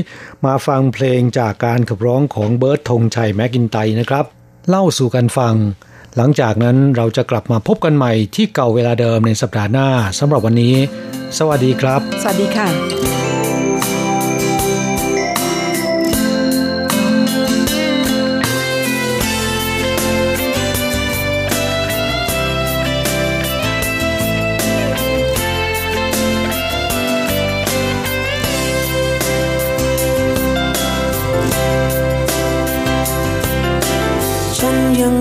มาฟังเพลงจากการขับร้องของเบิร์ตธงชัยแมกกินไตนะครับ เล่าสู่กันฟัง หลังจากนั้นเราจะกลับมาพบกันใหม่ที่เก่าเวลาเดิมในสัปดาห์หน้าสำหรับวันนี้ สวัสดีครับ สวัสดีค่ะ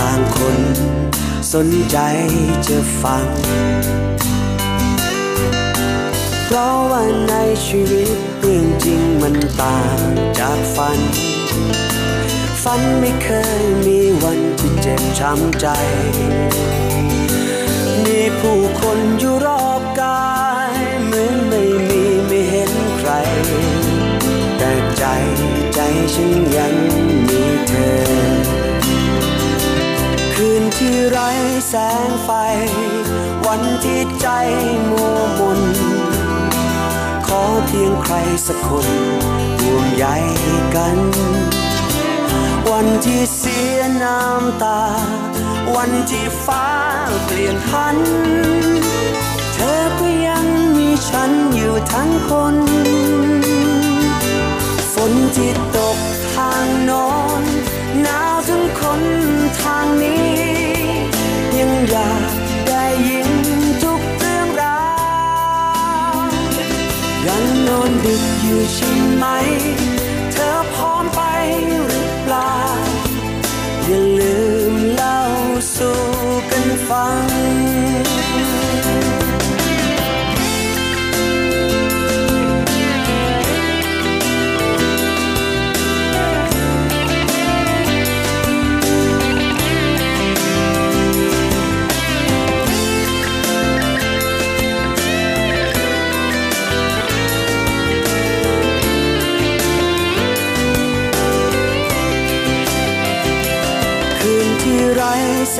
ต่างคน สนใจจะฟัง เพราะว่าในชีวิตเรื่องจริงมันต่างจากฝัน ฝันไม่เคยมีวันที่เจ็บช้ำใจ มีผู้คนอยู่รอบกายเหมือนไม่มีไม่เห็นใคร แต่ใจใจฉันยังมีเธอ แสงไฟ วันที่ใจมัวมน ขอเพียงใครสักคนห่วงใยกัน วันที่เสียน้ำตา วันที่ฟ้าเปลี่ยนพัน เธอก็ยังมีฉันอยู่ทั้งคน ฝนที่ตกทางโนอนหนาวถึงคนทางนี้ อยากได้ยินทุกเรื่องราวยังนอนดึกอยู่ใช่ไหม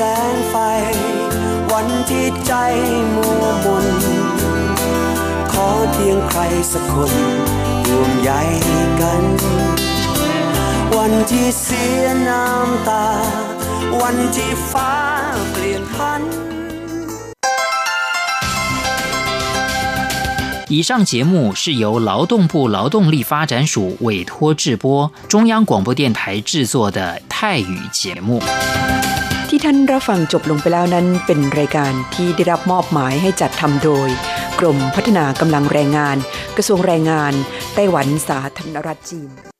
แสงไฟ วันที่ใจมัวมน ขอเพียงใครสักคนห่วงใยกัน วันที่เสียน้ำตา วันที่ฟ้าเปลี่ยนพัน 以上节目是由劳动部劳动力发展署委托制播，中央广播电台制作的泰语节目。 ที่ท่านรับฟังจบลงไปแล้วนั้น เป็นรายการที่ได้รับมอบหมายให้จัดทำโดย กรมพัฒนากำลังแรงงาน กระทรวงแรงงาน ไต้หวันสาธารณรัฐจีน